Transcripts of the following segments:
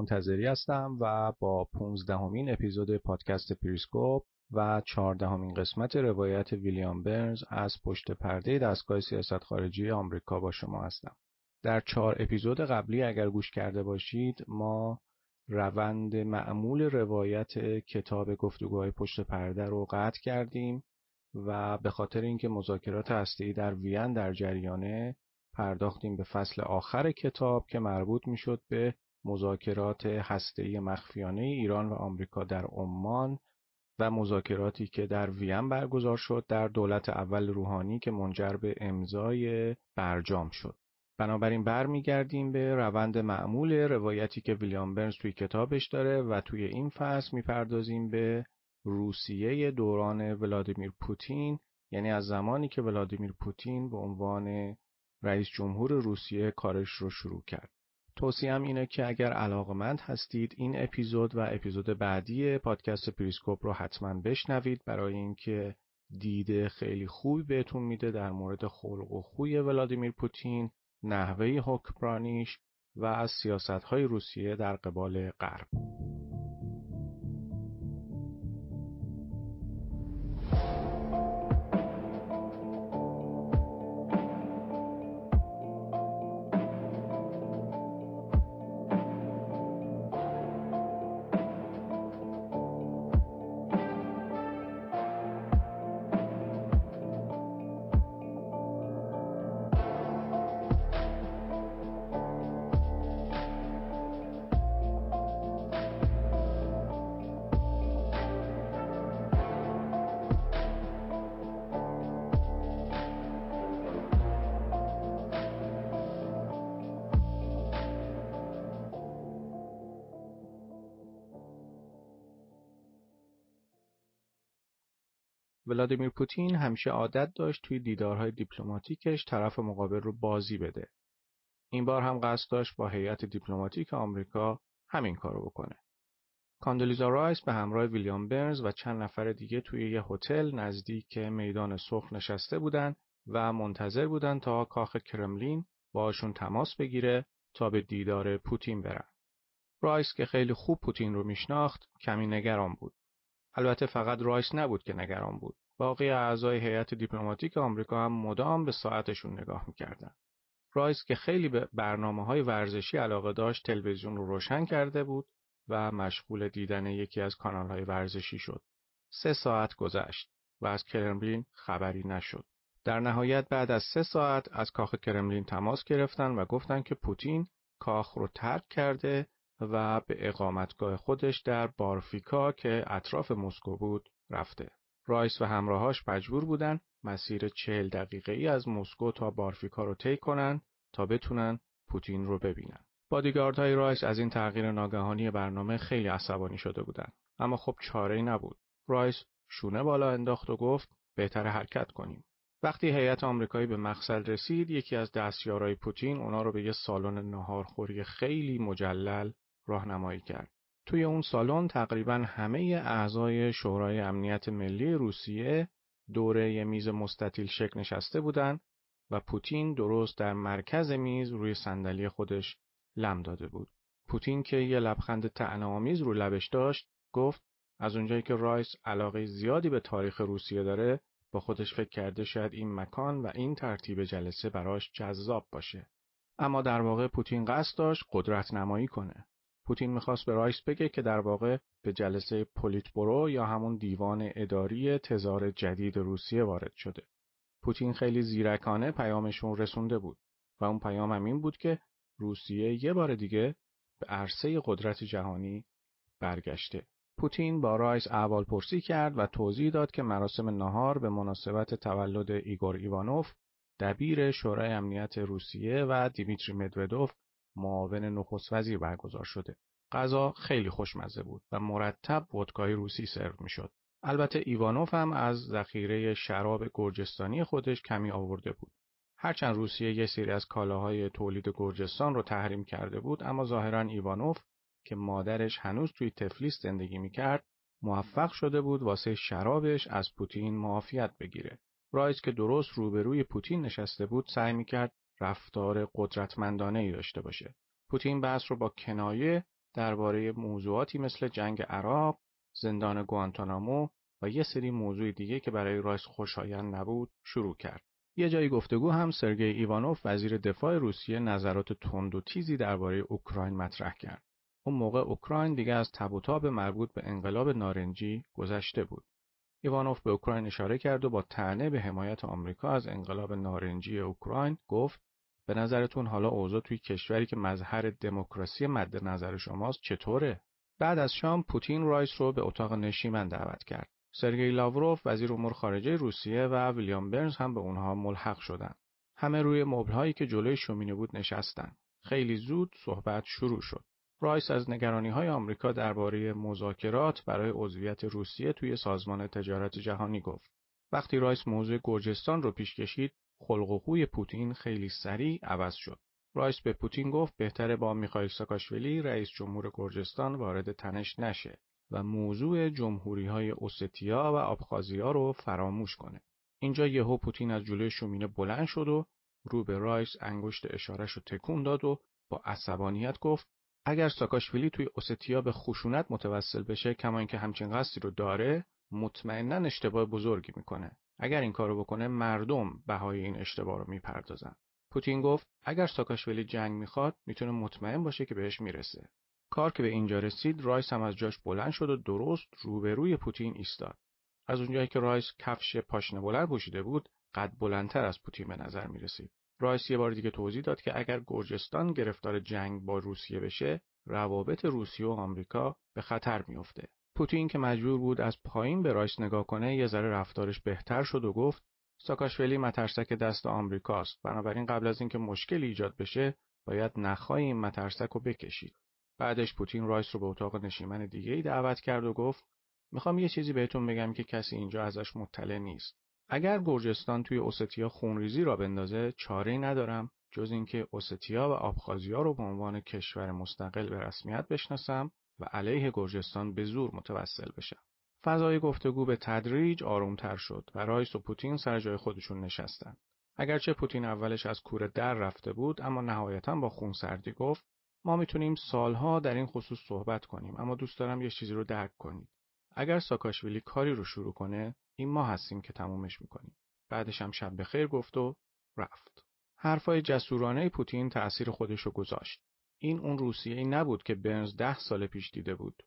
منتظری هستم و با 15 اُمین اپیزود پادکست پریسکوپ و 14 اُمین قسمت روایت ویلیام برنز از پشت پرده دستگاه سیاست خارجی آمریکا با شما هستم. در چهار اپیزود قبلی اگر گوش کرده باشید ما روند معمول روایت کتاب گفتگوهای پشت پرده رو قطع کردیم و به خاطر اینکه مذاکرات هسته‌ای در وین در جریانه پرداختیم به فصل آخر کتاب که مربوط می‌شد به مذاکرات هسته‌ای مخفیانه ایران و آمریکا در عمان و مذاکراتی که در وین برگزار شد در دولت اول روحانی که منجر به امضای برجام شد. بنابراین برمیگردیم به روند معمول روایتی که ویلیام برنز توی کتابش داره و توی این فصل می‌پردازیم به روسیه دوران ولادیمیر پوتین یعنی از زمانی که ولادیمیر پوتین به عنوان رئیس جمهور روسیه کارش رو شروع کرد. توصیهم اینه که اگر علاقمند هستید این اپیزود و اپیزود بعدی پادکست پریسکوپ رو حتما بشنوید برای اینکه دیده خیلی خوبی بهتون میده در مورد خلق و خوی ولادیمیر پوتین، نحوه حکمرانیش و از سیاستهای روسیه در قبال غرب. ولادیمیر پوتین همیشه عادت داشت توی دیدارهای دیپلماتیکش طرف مقابل رو بازی بده. این بار هم قصد داشت با هیئت دیپلماتیک آمریکا همین کارو بکنه. کاندولیزا رایس به همراه ویلیام برنز و چند نفر دیگه توی یه هتل نزدیک میدان سرخ نشسته بودن و منتظر بودن تا کاخ کرملین باشون تماس بگیره تا به دیدار پوتین برن. رایس که خیلی خوب پوتین رو میشناخت کمی نگران بود. البته فقط رایس نبود که نگران بود. باقی اعضای هیئت دیپلماتیک آمریکا هم مدام به ساعتشون نگاه می‌کردن. رایس که خیلی به برنامه های ورزشی علاقه داشت تلویزیون رو روشن کرده بود و مشغول دیدن یکی از کانال های ورزشی شد. سه ساعت گذشت و از کرملین خبری نشد. در نهایت بعد از سه ساعت از کاخ کرملین تماس گرفتن و گفتن که پوتین کاخ رو ترک کرده و به اقامتگاه خودش در بارویخا که اطراف مسکو بود رفته. رایس و همراهاش مجبور بودن مسیر چهل دقیقه ای از مسکو تا بارویخا رو طی کنن تا بتونن پوتین رو ببینن. بادیگاردهای رایس از این تغییر ناگهانی برنامه خیلی عصبانی شده بودن. اما خب چاره ای نبود. رایس شونه بالا انداخت و گفت بهتر حرکت کنیم. وقتی هیئت آمریکایی به مقصد رسید یکی از دستیارای پوتین اونا رو به یه سالن ناهارخوری خیلی مجلل راهنمایی کرد. توی اون سالن تقریبا همه اعضای شورای امنیت ملی روسیه دوره یه میز مستطیل شکل نشسته بودن و پوتین درست در مرکز میز روی صندلی خودش لم داده بود. پوتین که یه لبخند طعنه‌آمیز رو لبش داشت گفت از اونجایی که رایس علاقه زیادی به تاریخ روسیه داره با خودش فکر کرده شاید این مکان و این ترتیب جلسه براش جذاب باشه. اما در واقع پوتین قصد داشت قدرت نمایی کنه. پوتین می‌خواست به رایس بگه که در واقع به جلسه پولیتبورو یا همون دیوان اداری تزار جدید روسیه وارد شده. پوتین خیلی زیرکانه پیامشو رسونده بود و اون پیام هم این بود که روسیه یه بار دیگه به عرصه قدرت جهانی برگشته. پوتین با رایس احوال پرسی کرد و توضیح داد که مراسم نهار به مناسبت تولد ایگور ایوانوف دبیر شورای امنیت روسیه و دیمیتری مدودوف معاون نخست وزیر برگزار شده. غذا خیلی خوشمزه بود و مرتب ودکای روسی سرو می‌شد. البته ایوانوف هم از ذخیره شراب گرجستانی خودش کمی آورده بود. هرچند روسیه یه سری از کالاهای تولید گرجستان رو تحریم کرده بود اما ظاهرا ایوانوف که مادرش هنوز توی تفلیس زندگی می‌کرد موفق شده بود واسه شرابش از پوتین معافیت بگیره. رایس که درست روبروی پوتین نشسته بود سعی می‌کرد رفتار قدرتمندانه ای داشته باشه. پوتین بحث رو با کنایه درباره موضوعاتی مثل جنگ عراق، زندان گوانتانامو و یه سری موضوع دیگه که برای رایس خوشایند نبود شروع کرد. یه جای گفتگو هم سرگئی ایوانوف وزیر دفاع روسیه نظرات تند و تیزی درباره اوکراین مطرح کرد. اون موقع اوکراین دیگه از تب مربوط به انقلاب نارنجی گذشته بود. ایوانوف به اوکراین اشاره کرد و با طعنه به حمایت آمریکا از انقلاب نارنجی اوکراین گفت به نظرتون حالا اوضاع توی کشوری که مظهر دموکراسی مد نظر شماست چطوره؟ بعد از شام پوتین رایس رو به اتاق نشیمن دعوت کرد. سرگئی لاوروف وزیر امور خارجه روسیه و ویلیام برنز هم به اونها ملحق شدند. همه روی مبلهایی که جلوی شومینه بود نشستند. خیلی زود صحبت شروع شد. رایس از نگرانی های آمریکا درباره مذاکرات برای عضویت روسیه توی سازمان تجارت جهانی گفت. وقتی رایس موضوع گرجستان رو پیش کشید، خلق و خوی پوتین خیلی سریع عوض شد. رایس به پوتین گفت بهتره با میخائیل ساکاشویلی رئیس جمهور گرجستان وارد تنش نشه و موضوع جمهوری های اوستیا و آبخازیا رو فراموش کنه. اینجا یهو پوتین از جلوی شومینه بلند شد و رو به رایس انگشت اشارش رو تکون داد و با عصبانیت گفت اگر ساکاشویلی توی اوستیا به خشونت متوسل بشه کما اینکه همچین قصدی رو داره مطمئنا اشتباه بزرگی می‌کنه اگر این کارو بکنه مردم بهای این اشتباه رو می‌پردازن پوتین گفت اگر ساکاشویلی جنگ می‌خواد می‌تونه مطمئن باشه که بهش می‌رسه کار که به اینجا رسید رایس هم از جاش بلند شد و درست روبروی پوتین ایستاد از اونجایی که رایس کفش پاشنه بلند پوشیده بود قد بلندتر از پوتین به نظر می رسید. رایس یه بار دیگه توضیح داد که اگر گرجستان گرفتار جنگ با روسیه بشه روابط روسیه و آمریکا به خطر میافته. پوتین که مجبور بود از پایین به رایس نگاه کنه یه ذره رفتارش بهتر شد و گفت ساکاشویلی مترسک دست آمریکاست بنابراین قبل از اینکه مشکلی ایجاد بشه باید نخای این مترسک رو بکشید. بعدش پوتین رایس رو به اتاق نشیمن دیگه ای دعوت کرد و گفت می‌خوام یه چیزی بهتون بگم که کسی اینجا ازش مطلع نیست. اگر گرجستان توی اوستیا خونریزی راه بندازه چاره ندارم جز اینکه اوستیا و آبخازیا رو به عنوان کشور مستقل به رسمیت بشناسم و علیه گرجستان به زور متوسل بشم. فضای گفتگو به تدریج آرومتر شد و رایس و پوتین سر جای خودشون نشستن. اگرچه پوتین اولش از کوره در رفته بود اما نهایتا با خونسردی گفت ما می‌تونیم سالها در این خصوص صحبت کنیم اما دوست دارم یه چیزی رو درک کنید. اگر ساکاشویلی کاری رو شروع کنه این ما هستیم که تمومش می‌کنیم. بعدش هم شب بخیر گفت و رفت. حرفای جسورانه پوتین تأثیر خودش رو گذاشت. این اون روسیه ای نبود که برنز ده سال پیش دیده بود.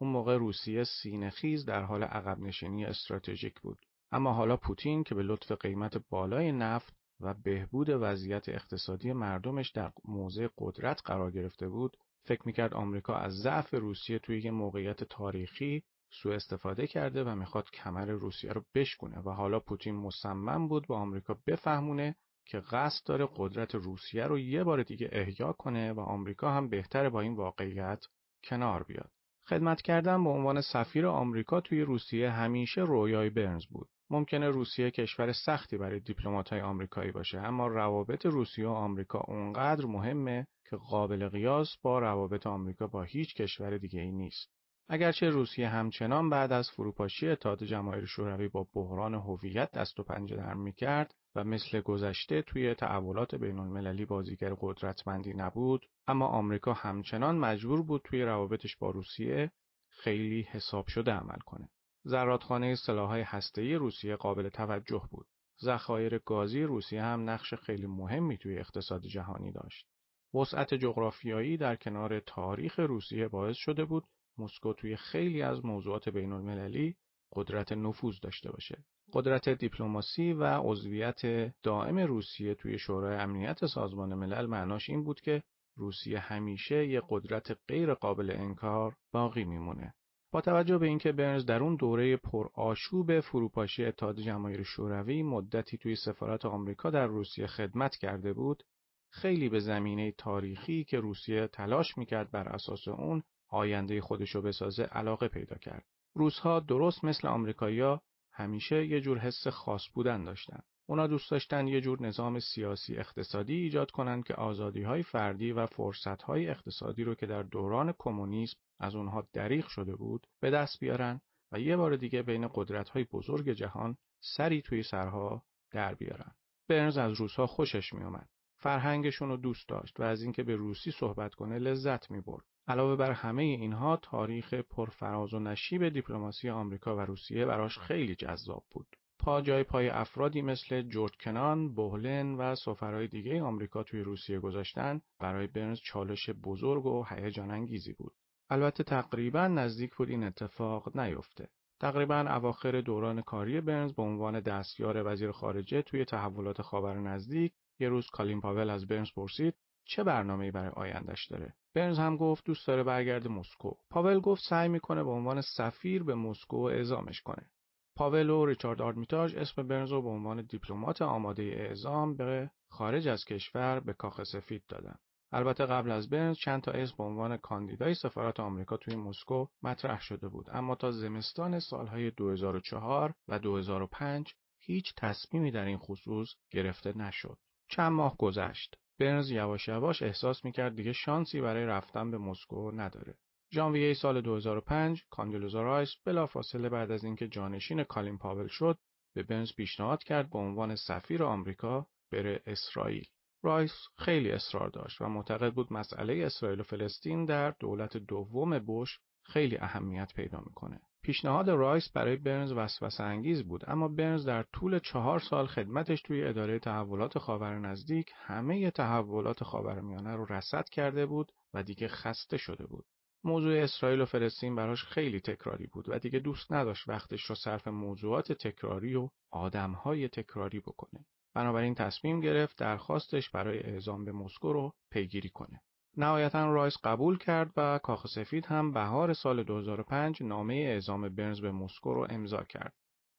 اون موقع روسیه سینهخیز در حال عقب نشینی استراتژیک بود. اما حالا پوتین که به لطف قیمت بالای نفت و بهبود وضعیت اقتصادی مردمش در موضع قدرت قرار گرفته بود، فکر می‌کرد آمریکا از ضعف روسیه توی یه موقعیت تاریخی سوء استفاده کرده و می‌خواد کمر روسیه رو بشکونه و حالا پوتین مصمم بود به آمریکا بفهمونه که قصد داره قدرت روسیه رو یه بار دیگه احیا کنه و آمریکا هم بهتره با این واقعیت کنار بیاد. خدمت کردن به عنوان سفیر آمریکا توی روسیه همیشه رویای برنز بود. ممکنه روسیه کشور سختی برای های آمریکایی باشه اما روابط روسیه و آمریکا اونقدر مهمه که قابل قیاس با روابط آمریکا با هیچ کشور دیگه ای نیست. اگرچه روسیه همچنان بعد از فروپاشی اتحاد جماهیر شوروی با بحران هویت دست و پنجه نرم می‌کرد و مثل گذشته توی تعولات بین المللی بازیگر قدرتمندی نبود اما آمریکا همچنان مجبور بود توی روابطش با روسیه خیلی حساب شده عمل کنه. زرادخانه سلاحهای هسته‌ای روسیه قابل توجه بود. ذخایر گازی روسیه هم نقش خیلی مهمی توی اقتصاد جهانی داشت. وسعت جغرافیایی در کنار تاریخ روسیه باعث شده بود مسکو توی خیلی از موضوعات بین المللی قدرت نفوذ داشته باشه. قدرت دیپلماسی و عضویت دائم روسیه توی شورای امنیت سازمان ملل معناش این بود که روسیه همیشه یه قدرت غیر قابل انکار باقی میمونه. با توجه به اینکه برنز در اون دوره پرآشوب فروپاشی اتحاد جماهیر شوروی مدتی توی سفارت آمریکا در روسیه خدمت کرده بود، خیلی به زمینه تاریخی که روسیه تلاش می‌کرد بر اساس اون آینده خودشو بسازه علاقه پیدا کرد. روسها درست مثل آمریکایی‌ها همیشه یه جور حس خاص بودن داشتن. اونا دوست داشتن یه جور نظام سیاسی اقتصادی ایجاد کنند که آزادی های فردی و فرصت های اقتصادی رو که در دوران کمونیسم از اونها دریغ شده بود به دست بیارن و یه بار دیگه بین قدرت های بزرگ جهان سری توی سرها در بیارن. برنز از روسها خوشش میومد. فرهنگشون رو دوست داشت و از اینکه به روسی صحبت کنه لذت می‌برد. علاوه بر همه اینها تاریخ پرفراز و نشیب دیپلماسی آمریکا و روسیه براش خیلی جذاب بود. پا جای پای افرادی مثل جورج کنان، بوهلن و سفرهای دیگه آمریکا توی روسیه گذاشتن برای برنز چالش بزرگ و هیجان انگیزی بود. البته تقریبا نزدیک بود این اتفاق نیفته. تقریبا اواخر دوران کاری برنز به عنوان دستیار وزیر خارجه توی تحولات خاور نزدیک یه روز کالین پاول از برنز پرسید چه برنامه‌ای برای آیندش داره؟ برنز هم گفت دوست داره برگرده مسکو. پاول گفت سعی می‌کنه به عنوان سفیر به مسکو اعزامش کنه. پاول و ریچارد آرمیتاژ اسم برنز رو به عنوان دیپلمات آماده اعزام به خارج از کشور به کاخ سفید دادن. البته قبل از برنز چند تا اسم به عنوان کاندیدای سفارت آمریکا توی مسکو مطرح شده بود. اما تا زمستان سالهای 2004 و 2005 هیچ تصمیمی در این خصوص گرفته نشد. چند ماه گذشت. برنز یواش یواش احساس می‌کرد دیگه شانسی برای رفتن به مسکو نداره. ژانویه سال 2005 کاندولیزا رایس بلافاصله بعد از اینکه جانشین کالین پاول شد به برنز پیشنهاد کرد به عنوان سفیر آمریکا بره اسرائیل. رایس خیلی اصرار داشت و معتقد بود مسئله اسرائیل و فلسطین در دولت دوم بوش خیلی اهمیت پیدا می‌کنه. پیشنهاد رایس برای برنز وسوسه انگیز بود اما برنز در طول چهار سال خدمتش توی اداره تحولات خاور نزدیک همه تحولات خاورمیانه رو رصد کرده بود و دیگه خسته شده بود. موضوع اسرائیل و فلسطین براش خیلی تکراری بود و دیگه دوست نداشت وقتش رو صرف موضوعات تکراری و آدمهای تکراری بکنه. بنابراین تصمیم گرفت درخواستش برای اعزام به مسکو رو پیگیری کنه. نهایتا رایس قبول کرد و کاخ سفید هم بهار سال 2005 نامه اعزام برنز به مسکو رو امضا کرد.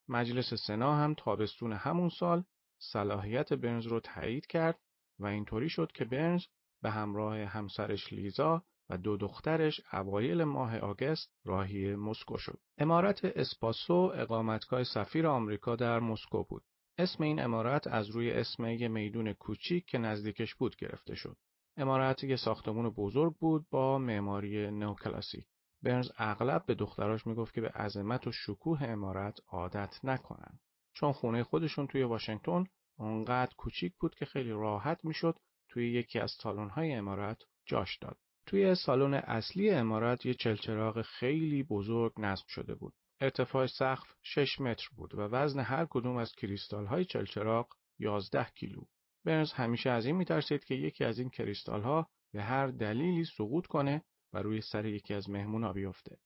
مجلس سنا هم تابستون همون سال صلاحیت برنز رو تایید کرد و اینطوری شد که برنز به همراه همسرش لیزا و دو دخترش اوایل ماه آگست راهی مسکو شد. امارت اسپاسو اقامتگاه سفیر آمریکا در مسکو بود. اسم این امارت از روی اسم یه میدون کوچیک که نزدیکش بود گرفته شد. امارت یه ساختمون بزرگ بود با معماری نوکلاسیک. برنز اغلب به دختراش می‌گفت که به عظمت و شکوه امارت عادت نکنن. چون خونه خودشون توی واشنگتن اونقدر کوچیک بود که خیلی راحت می‌شد توی یکی از سالن‌های امارت جاش داد. توی سالن اصلی امارت یه چلچراغ خیلی بزرگ نصب شده بود. ارتفاع سقف 6 متر بود و وزن هر کدوم از کریستال های چلچراغ 11 کیلو. برنز همیشه از این میترسید که یکی از این کریستال ها به هر دلیلی سقوط کنه و روی سر یکی از مهمونا بیفته.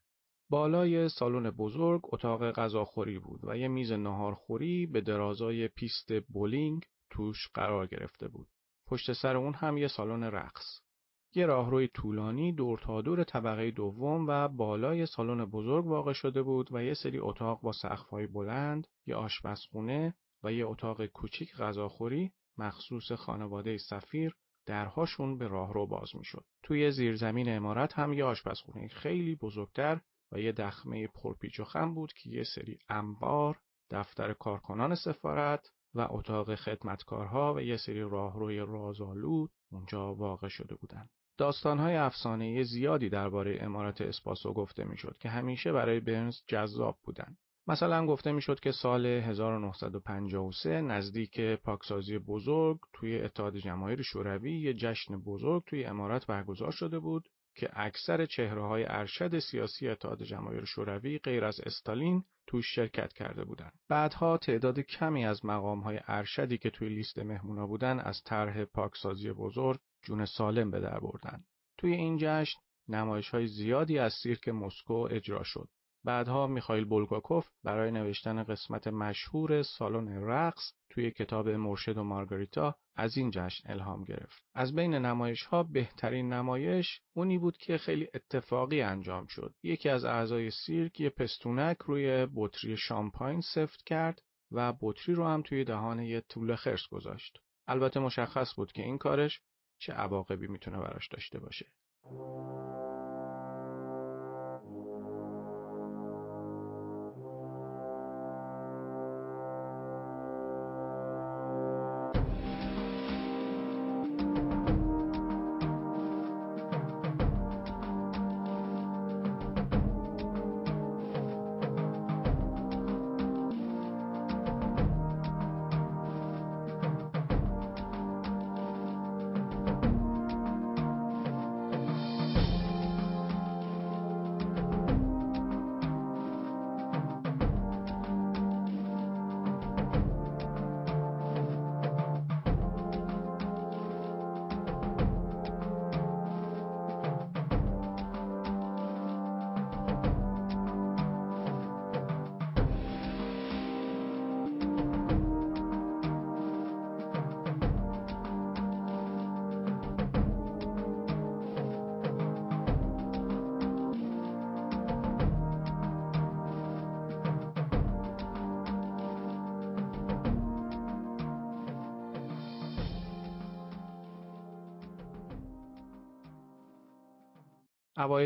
بالای سالن بزرگ اتاق غذاخوری بود و یه میز ناهارخوری به درازای پیست بولینگ توش قرار گرفته بود. پشت سر اون هم یه سالن رقص. یه راهروی طولانی دور تا دور طبقه دوم و بالای سالن بزرگ واقع شده بود و یه سری اتاق با سقف‌های بلند، یه آشپزخونه و یه اتاق کوچیک غذاخوری مخصوص خانواده سفیر درهاشون به راهرو باز می‌شد. توی زیرزمین عمارت هم یه آشپزخونه خیلی بزرگتر و یه دخمه پرپیچ و خم بود که یه سری انبار، دفتر کارکنان سفارت و اتاق خدمتکارها و یه سری راهروی رازآلود اونجا واقع شده بودند. داستانهای افسانه‌ای زیادی درباره امارات اسپاسو گفته می‌شد که همیشه برای برنز جذاب بودند. مثلا گفته می‌شد که سال 1953 نزدیک پاکسازی بزرگ توی اتحاد جماهیر شوروی یه جشن بزرگ توی امارات برگزار شده بود که اکثر چهره های ارشد سیاسی اتحاد جماهیر شوروی غیر از استالین توش شرکت کرده بودند. بعدها تعداد کمی از مقام های ارشدی که توی لیست مهمونا بودن از طرح پاکسازی بزرگ جون سالم به در بردن. توی این جشن نمایش های زیادی از سیرک مسکو اجرا شد. بعدها میخائیل بولگاکوف برای نوشتن قسمت مشهور سالن رقص توی کتاب مرشد و مارگاریتا از این جشن الهام گرفت. از بین نمایش ها بهترین نمایش اونی بود که خیلی اتفاقی انجام شد. یکی از اعضای سیرک یه پستونک روی بطری شامپاین سفت کرد و بطری رو هم توی دهان یه طول خرس گذاشت. البته مشخص بود که این کارش چه عواقبی می‌تونه براش داشته باشه.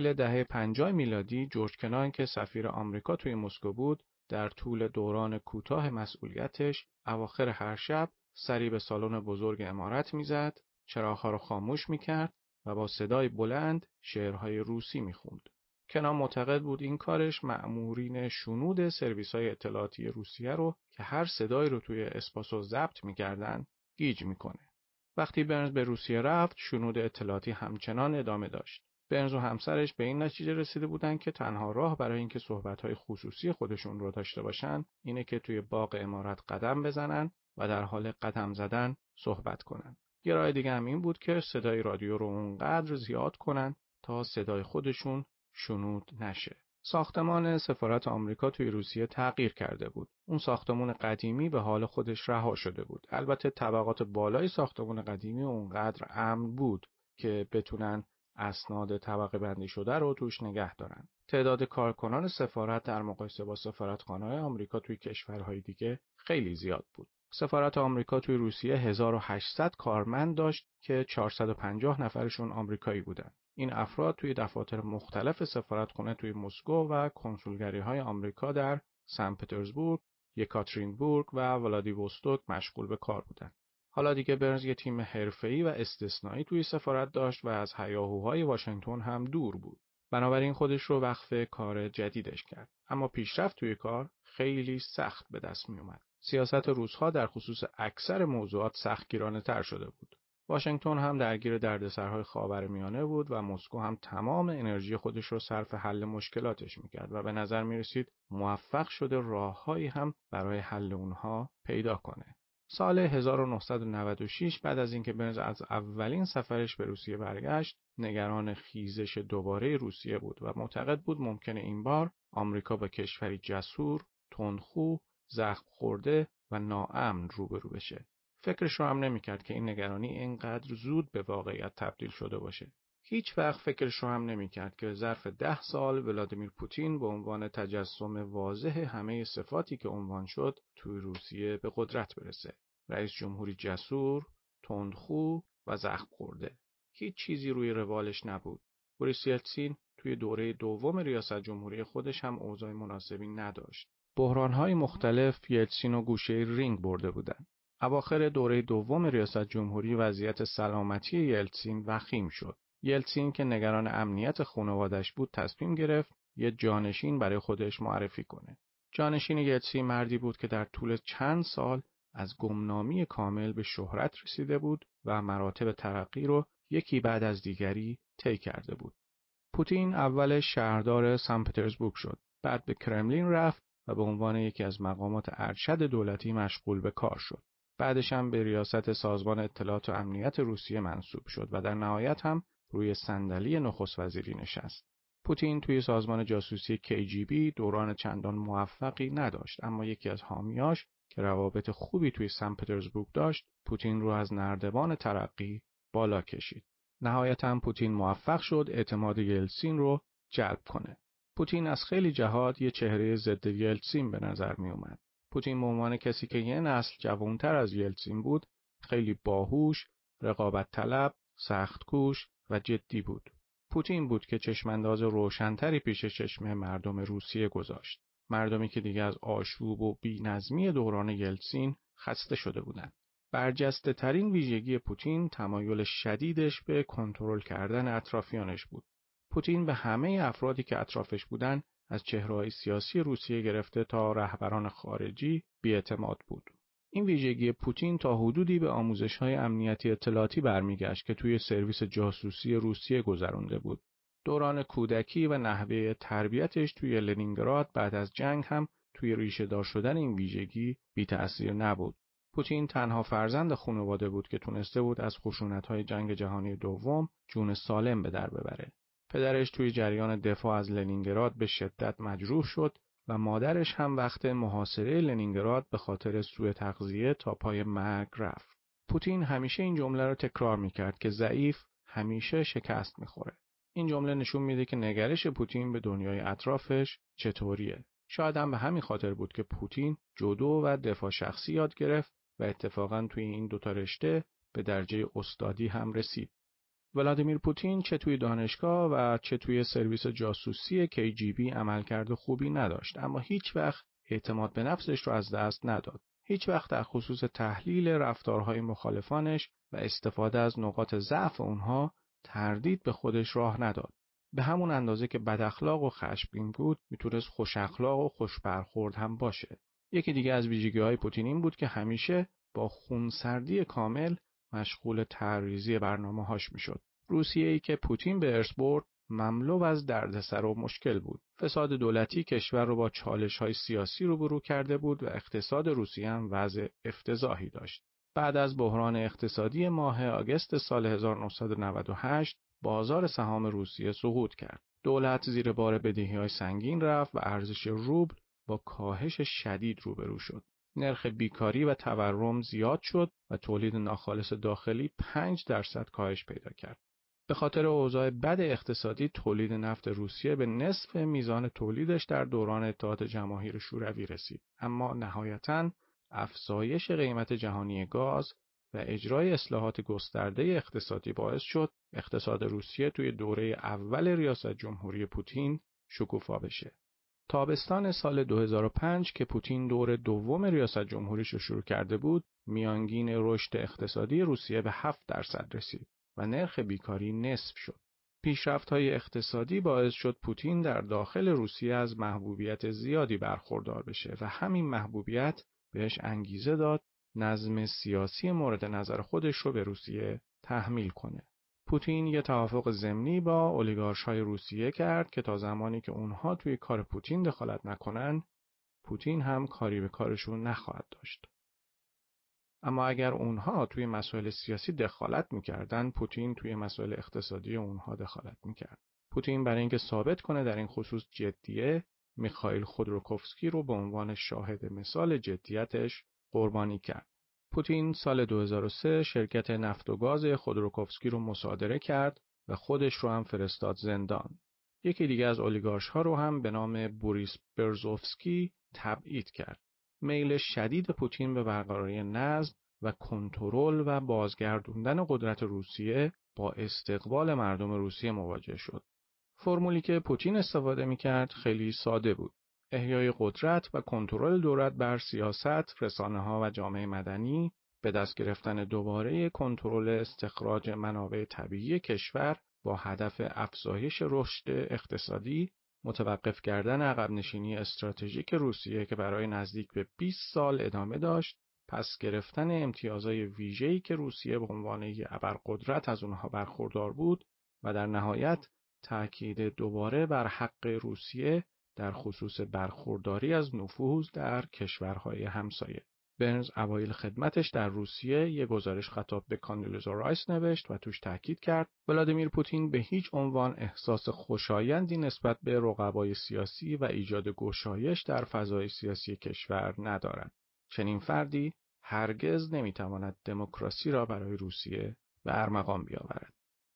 اوایل دهه 50 میلادی جورج کنان که سفیر آمریکا توی مسکو بود در طول دوران کوتاه مسئولیتش اواخر هر شب سری به سالن بزرگ امارت می‌زد چراغها رو خاموش می‌کرد و با صدای بلند شعرهای روسی می‌خوند. کنان معتقد بود این کارش مأمورین شنود سرویس های اطلاعاتی روسیه رو که هر صدایی رو توی اسپاسو ضبط می‌کردن گیج می‌کنه. وقتی برنز به روسیه رفت شنود اطلاعاتی همچنان ادامه داشت. برنز و همسرش به این نتیجه رسیده بودند که تنها راه برای اینکه صحبت‌های خصوصی خودشون رو داشته باشن اینه که توی باغ امارت قدم بزنن و در حال قدم زدن صحبت کنن. یه راه دیگه هم این بود که صدای رادیو رو اونقدر زیاد کنن تا صدای خودشون شنود نشه. ساختمان سفارت آمریکا توی روسیه تغییر کرده بود. اون ساختمان قدیمی به حال خودش رها شده بود. البته طبقات بالای ساختمان قدیمی اونقدر امن بود که بتونن اسناد طبقه بندی شده رو توش نگه دارن. تعداد کارکنان سفارت در مقایسه با سفارتخانه‌های آمریکا توی کشورهای دیگه خیلی زیاد بود. سفارت آمریکا توی روسیه 1800 کارمند داشت که 450 نفرشون آمریکایی بودن. این افراد توی دفاتر مختلف سفارتخانه توی مسکو و کنسولگری های آمریکا در سن پترزبورگ، یکاترینبورگ و ولادیوستوک مشغول به کار بودند. حالا دیگه برنز یه تیم حرفه‌ای و استثنایی توی سفارت داشت و از هیاهوهای واشنگتن هم دور بود. بنابراین خودش رو وقف کار جدیدش کرد. اما پیشرفت توی کار خیلی سخت به دست می اومد. سیاست روزها در خصوص اکثر موضوعات سختگیرانه تر شده بود. واشنگتن هم درگیر دردسرهای خاورمیانه بود و مسکو هم تمام انرژی خودش رو صرف حل مشکلاتش می‌کرد و به نظر می رسید موفق شده راههایی هم برای حل اونها پیدا کنه. سال 1996 بعد از اینکه برنز از اولین سفرش به روسیه برگشت نگران خیزش دوباره روسیه بود و معتقد بود ممکنه این بار آمریکا با کشوری جسور، تندخو، زخم خورده و ناامن روبرو بشه. فکرش رو هم نمی‌کرد که این نگرانی اینقدر زود به واقعیت تبدیل شده باشه. هیچ وقت فکرش رو هم نمی‌کرد که ظرف ده سال ولادیمیر پوتین به عنوان تجسم واضح همه صفاتی که عنوان شد توی روسیه به قدرت برسه. رئیس جمهوری جسور، تندخو و زخم خورده. هیچ چیزی روی روالش نبود. بوریس یلتسین توی دوره دوم ریاست جمهوری خودش هم اوضاع مناسبی نداشت. بحرانهای مختلف یلتسین و گوشه رینگ برده بودند. اواخر دوره دوم ریاست جمهوری وضعیت سلامتی یلتسین وخیم شد. یلتسین که نگران امنیت خانوادش بود تصمیم گرفت یه جانشین برای خودش معرفی کنه. جانشین یلتسین مردی بود که در طول چند سال از گمنامی کامل به شهرت رسیده بود و مراتب ترقی رو یکی بعد از دیگری طی کرده بود. پوتین اول شهردار سن پترزبورگ شد. بعد به کرملین رفت و به عنوان یکی از مقامات ارشد دولتی مشغول به کار شد. بعدش هم به ریاست سازمان اطلاعات و امنیت روسیه منصوب شد و در نهایت هم روی صندلی نخست وزیری نشست. پوتین توی سازمان جاسوسی KGB دوران چندان موفقی نداشت اما یکی از حامیاش که روابط خوبی توی سن پترزبورگ داشت پوتین رو از نردبان ترقی بالا کشید. نهایتا پوتین موفق شد اعتماد یلسین رو جلب کنه. پوتین از خیلی جهات یه چهره ضد یلتسین به نظر می اومد. پوتین به عنوان کسی که یه نسل جوانتر از یلتسین بود، خیلی باهوش، رقابت طلب، سخت کوش و جدی بود. پوتین بود که چشمانداز روشنتری پیش چشم مردم روسیه گذاشت. مردمی که دیگه از آشوب و بینظمی دوران یلتسین خسته شده بودند. برجسته ترین ویژگی پوتین تمایل شدیدش به کنترل کردن اطرافیانش بود. پوتین به همه افرادی که اطرافش بودند از چهرهای سیاسی روسیه گرفته تا رهبران خارجی بیاعتماد بود. این ویژگی پوتین تا حدودی به آموزش های امنیتی اطلاعاتی برمیگشت که توی سرویس جاسوسی روسیه گذرانده بود. دوران کودکی و نحوه تربیتش توی لنینگراد بعد از جنگ هم توی ریشه دار شدن این ویژگی بی تأثیر نبود. پوتین تنها فرزند خانواده بود که تونسته بود از های جنگ جهانی دوم جون سالم به در ببره. پدرش توی جریان دفاع از لنینگراد به شدت مجروح شد و مادرش هم وقت محاصره لنینگراد به خاطر سوء تغذیه تا پای مرگ رفت. پوتین همیشه این جمله را تکرار می‌کرد که ضعیف همیشه شکست می‌خوره. این جمله نشون میده که نگرش پوتین به دنیای اطرافش چطوریه. شاید هم به همین خاطر بود که پوتین جودو و دفاع شخصی یاد گرفت و اتفاقا توی این دوتا رشته به درجه استادی هم رسید. ولادیمیر پوتین چه توی دانشگاه و چه توی سرویس جاسوسی KGB عملکرد خوبی نداشت اما هیچ وقت اعتماد به نفسش رو از دست نداد. هیچ وقت در خصوص تحلیل رفتارهای مخالفانش و استفاده از نقاط ضعف اونها تردید به خودش راه نداد. به همون اندازه که بد اخلاق و خشمگین بود می‌تونست خوش اخلاق و خوش برخورد هم باشه. یکی دیگه از ویژگی های پوتین این بود که همیشه با خونسردی کامل مشغول تعریزی برنامه هاش می‌شد. روسیه ای که پوتین به ارث برد مملو از دردسر و مشکل بود. فساد دولتی کشور رو با چالش های سیاسی روبرو کرده بود و اقتصاد روسیه هم وضع افتضاحی داشت. بعد از بحران اقتصادی ماه آگست سال 1998 بازار سهام روسیه سقوط کرد. دولت زیر بار بدهی های سنگین رفت و ارزش روبل با کاهش شدید روبرو شد. نرخ بیکاری و تورم زیاد شد و تولید ناخالص داخلی 5 درصد کاهش پیدا کرد. به خاطر اوضاع بد اقتصادی تولید نفت روسیه به نصف میزان تولیدش در دوران اتحاد جماهیر شوروی رسید اما نهایتا افزایش قیمت جهانی گاز و اجرای اصلاحات گسترده اقتصادی باعث شد اقتصاد روسیه توی دوره اول ریاست جمهوری پوتین شکوفا بشه. تابستان سال 2005 که پوتین دور دوم ریاست جمهوریش رو شروع کرده بود، میانگین رشد اقتصادی روسیه به 7 درصد رسید و نرخ بیکاری نصف شد. پیشرفت های اقتصادی باعث شد پوتین در داخل روسیه از محبوبیت زیادی برخوردار بشه و همین محبوبیت بهش انگیزه داد نظم سیاسی مورد نظر خودش رو به روسیه تحمیل کنه. پوتین یه توافق ضمنی با اولیگارش های روسیه کرد که تا زمانی که اونها توی کار پوتین دخالت نکنن پوتین هم کاری به کارشون نخواهد داشت. اما اگر اونها توی مسائل سیاسی دخالت می‌کردن پوتین توی مسائل اقتصادی اونها دخالت می‌کرد. پوتین برای اینکه ثابت کنه در این خصوص جدیه میخائیل خودروکوفسکی رو به عنوان شاهد مثال جدیتش قربانی کرد. پوتین سال 2003 شرکت نفت و گاز خودروکوفسکی رو مصادره کرد و خودش رو هم فرستاد زندان. یکی دیگه از اولیگارش ها رو هم به نام بوریس برزوفسکی تبعید کرد. میل شدید پوتین به برقراری نظم و کنترل و بازگردوندن قدرت روسیه با استقبال مردم روسیه مواجه شد. فرمولی که پوتین استفاده می کرد خیلی ساده بود. احیای قدرت و کنترل دولت بر سیاست، رسانه ها و جامعه مدنی به دست گرفتن دوباره کنترل استخراج منابع طبیعی کشور با هدف افزایش رشد اقتصادی متوقف کردن عقب نشینی استراتژیک روسیه که برای نزدیک به 20 سال ادامه داشت پس گرفتن امتیازهای ویژه‌ای که روسیه به عنوان یک ابرقدرت از اونها برخوردار بود و در نهایت تأکید دوباره بر حق روسیه در خصوص برخورداری از نفوذ در کشورهای همسایه. برنز اوایل خدمتش در روسیه یه گزارش خطاب به کاندیلوزا رایس نوشت و توش تاکید کرد ولادیمیر پوتین به هیچ عنوان احساس خوشایندی نسبت به رقبای سیاسی و ایجاد گشایش در فضای سیاسی کشور ندارد. چنین فردی هرگز نمی‌تواند دموکراسی را برای روسیه به ارمغان بیاورد.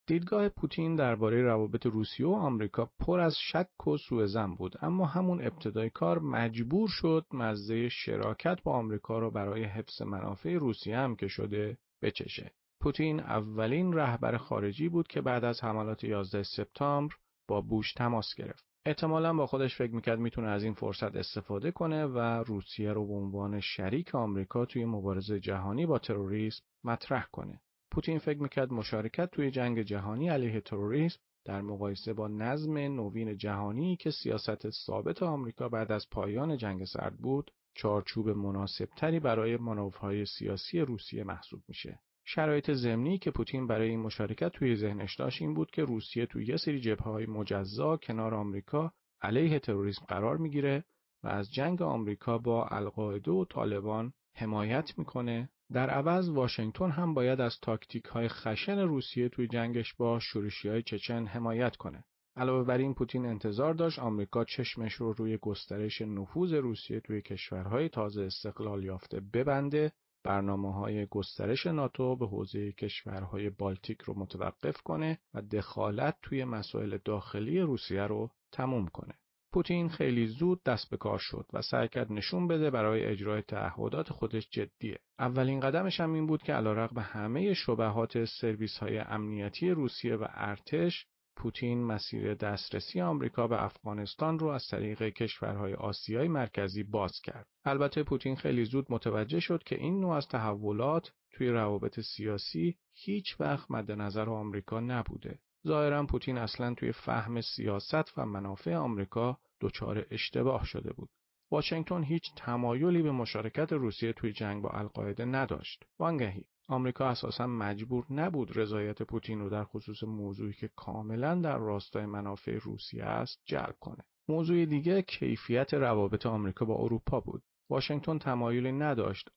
دیدگاه پوتین درباره روابط روسیه و آمریکا پر از شک و سوء بود اما همون ابتدای کار مجبور شد مزه شراکت با آمریکا را برای حفظ منافع روسیه هم که شده بچشه. پوتین اولین رهبر خارجی بود که بعد از حملات 11 سپتامبر با بوش تماس گرفت. احتمالا با خودش فکر می‌کرد می‌تونه از این فرصت استفاده کنه و روسیه رو به عنوان شریک آمریکا توی مبارزه جهانی با تروریسم مطرح کنه. پوتین فکر می‌کرد مشارکت توی جنگ جهانی علیه تروریسم در مقایسه با نظم نوین جهانی که سیاست ثابت آمریکا بعد از پایان جنگ سرد بود چارچوب مناسبتری برای مانورهای سیاسی روسیه محسوب میشه. شرایط زمینی که پوتین برای این مشارکت توی ذهنش داشت این بود که روسیه توی یه سری جبهه‌های مجزا کنار آمریکا علیه تروریسم قرار می‌گیره و از جنگ آمریکا با القاعده و طالبان حمایت می‌کنه در عوض واشنگتن هم باید از تاکتیک های خشن روسیه توی جنگش با شورشی های چچن حمایت کنه. علاوه بر این پوتین انتظار داشت آمریکا چشمش رو روی گسترش نفوذ روسیه توی کشورهای تازه استقلال یافته ببنده برنامه های گسترش ناتو به حوزه کشورهای بالتیک رو متوقف کنه و دخالت توی مسائل داخلی روسیه رو تموم کنه. پوتین خیلی زود دست به کار شد و سعی کرد نشون بده برای اجرای تعهدات خودش جدیه. اولین قدمش هم این بود که علیرغم همه شبهات سرویس های امنیتی روسیه و ارتش پوتین مسیر دسترسی آمریکا به افغانستان رو از طریق کشورهای آسیای مرکزی باز کرد. البته پوتین خیلی زود متوجه شد که این نوع از تحولات توی روابط سیاسی هیچ وقت مد نظر آمریکا نبوده. ظاهرا پوتین اصلا توی فهم سیاست و منافع آمریکا دچار اشتباه شده بود. واشنگتن هیچ تمایلی به مشارکت روسیه توی جنگ با القاعده نداشت. وانگهی آمریکا اساسا مجبور نبود رضایت پوتین رو در خصوص موضوعی که کاملا در راستای منافع روسیه است جلب کنه. موضوع دیگه کیفیت روابط آمریکا با اروپا بود. واشنگتن تمایلی نداشت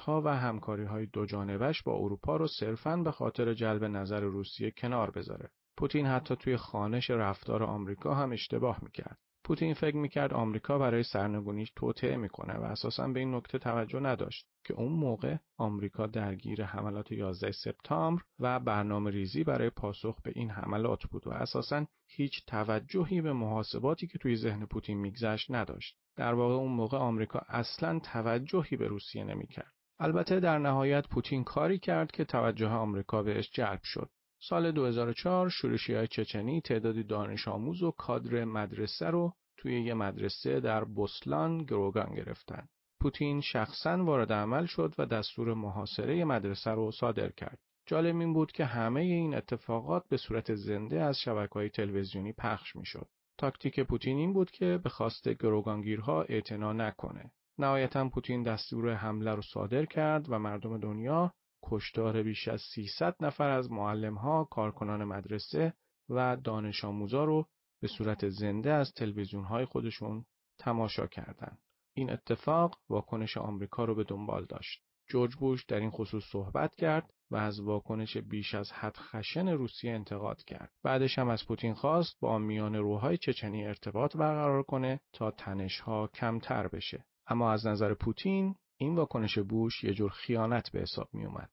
ها و همکاری‌های جانبش با اروپا رو صرفاً به خاطر جلب نظر روسیه کنار بذاره. پوتین حتی توی خانش رفتار آمریکا هم اشتباه می‌کرد. پوتین فکر می‌کرد آمریکا برای سرنگونیش توطعه می‌کنه و اساسا به این نکته توجه نداشت که اون موقع آمریکا درگیر حملات 11 سپتامبر و برنامه ریزی برای پاسخ به این حملات بود و اساسا هیچ توجهی به محاسباتی که توی ذهن پوتین میگذشت نداشت. در واقع اون موقع آمریکا اصلا توجهی به روسیه نمی‌کرد. البته در نهایت پوتین کاری کرد که توجه آمریکا بهش جلب شد. سال 2004 شورشی های چچنی تعدادی دانش آموز و کادر مدرسه رو توی یه مدرسه در بوسلان گروگان گرفتن. پوتین شخصا وارد عمل شد و دستور محاصره مدرسه رو صادر کرد. جالب این بود که همه این اتفاقات به صورت زنده از شبکه های تلویزیونی پخش می شد. تاکتیک پوتین این بود که به خواست گروگانگیرها اعتنا نکنه. نهایتا پوتین دستور حمله رو صادر کرد و مردم دنیا کشتار بیش از 300 نفر از معلمها، کارکنان مدرسه و دانش آموزا رو به صورت زنده از تلویزیون های خودشون تماشا کردند. این اتفاق واکنش آمریکا رو به دنبال داشت. جورج بوش در این خصوص صحبت کرد و از واکنش بیش از حد خشن روسیه انتقاد کرد. بعدش هم از پوتین خواست با میان روهای چچنی ارتباط برقرار کنه تا تنشها کمتر بشه. اما از نظر پوتین این واکنش بوش یه جور خیانت به حساب می اومد.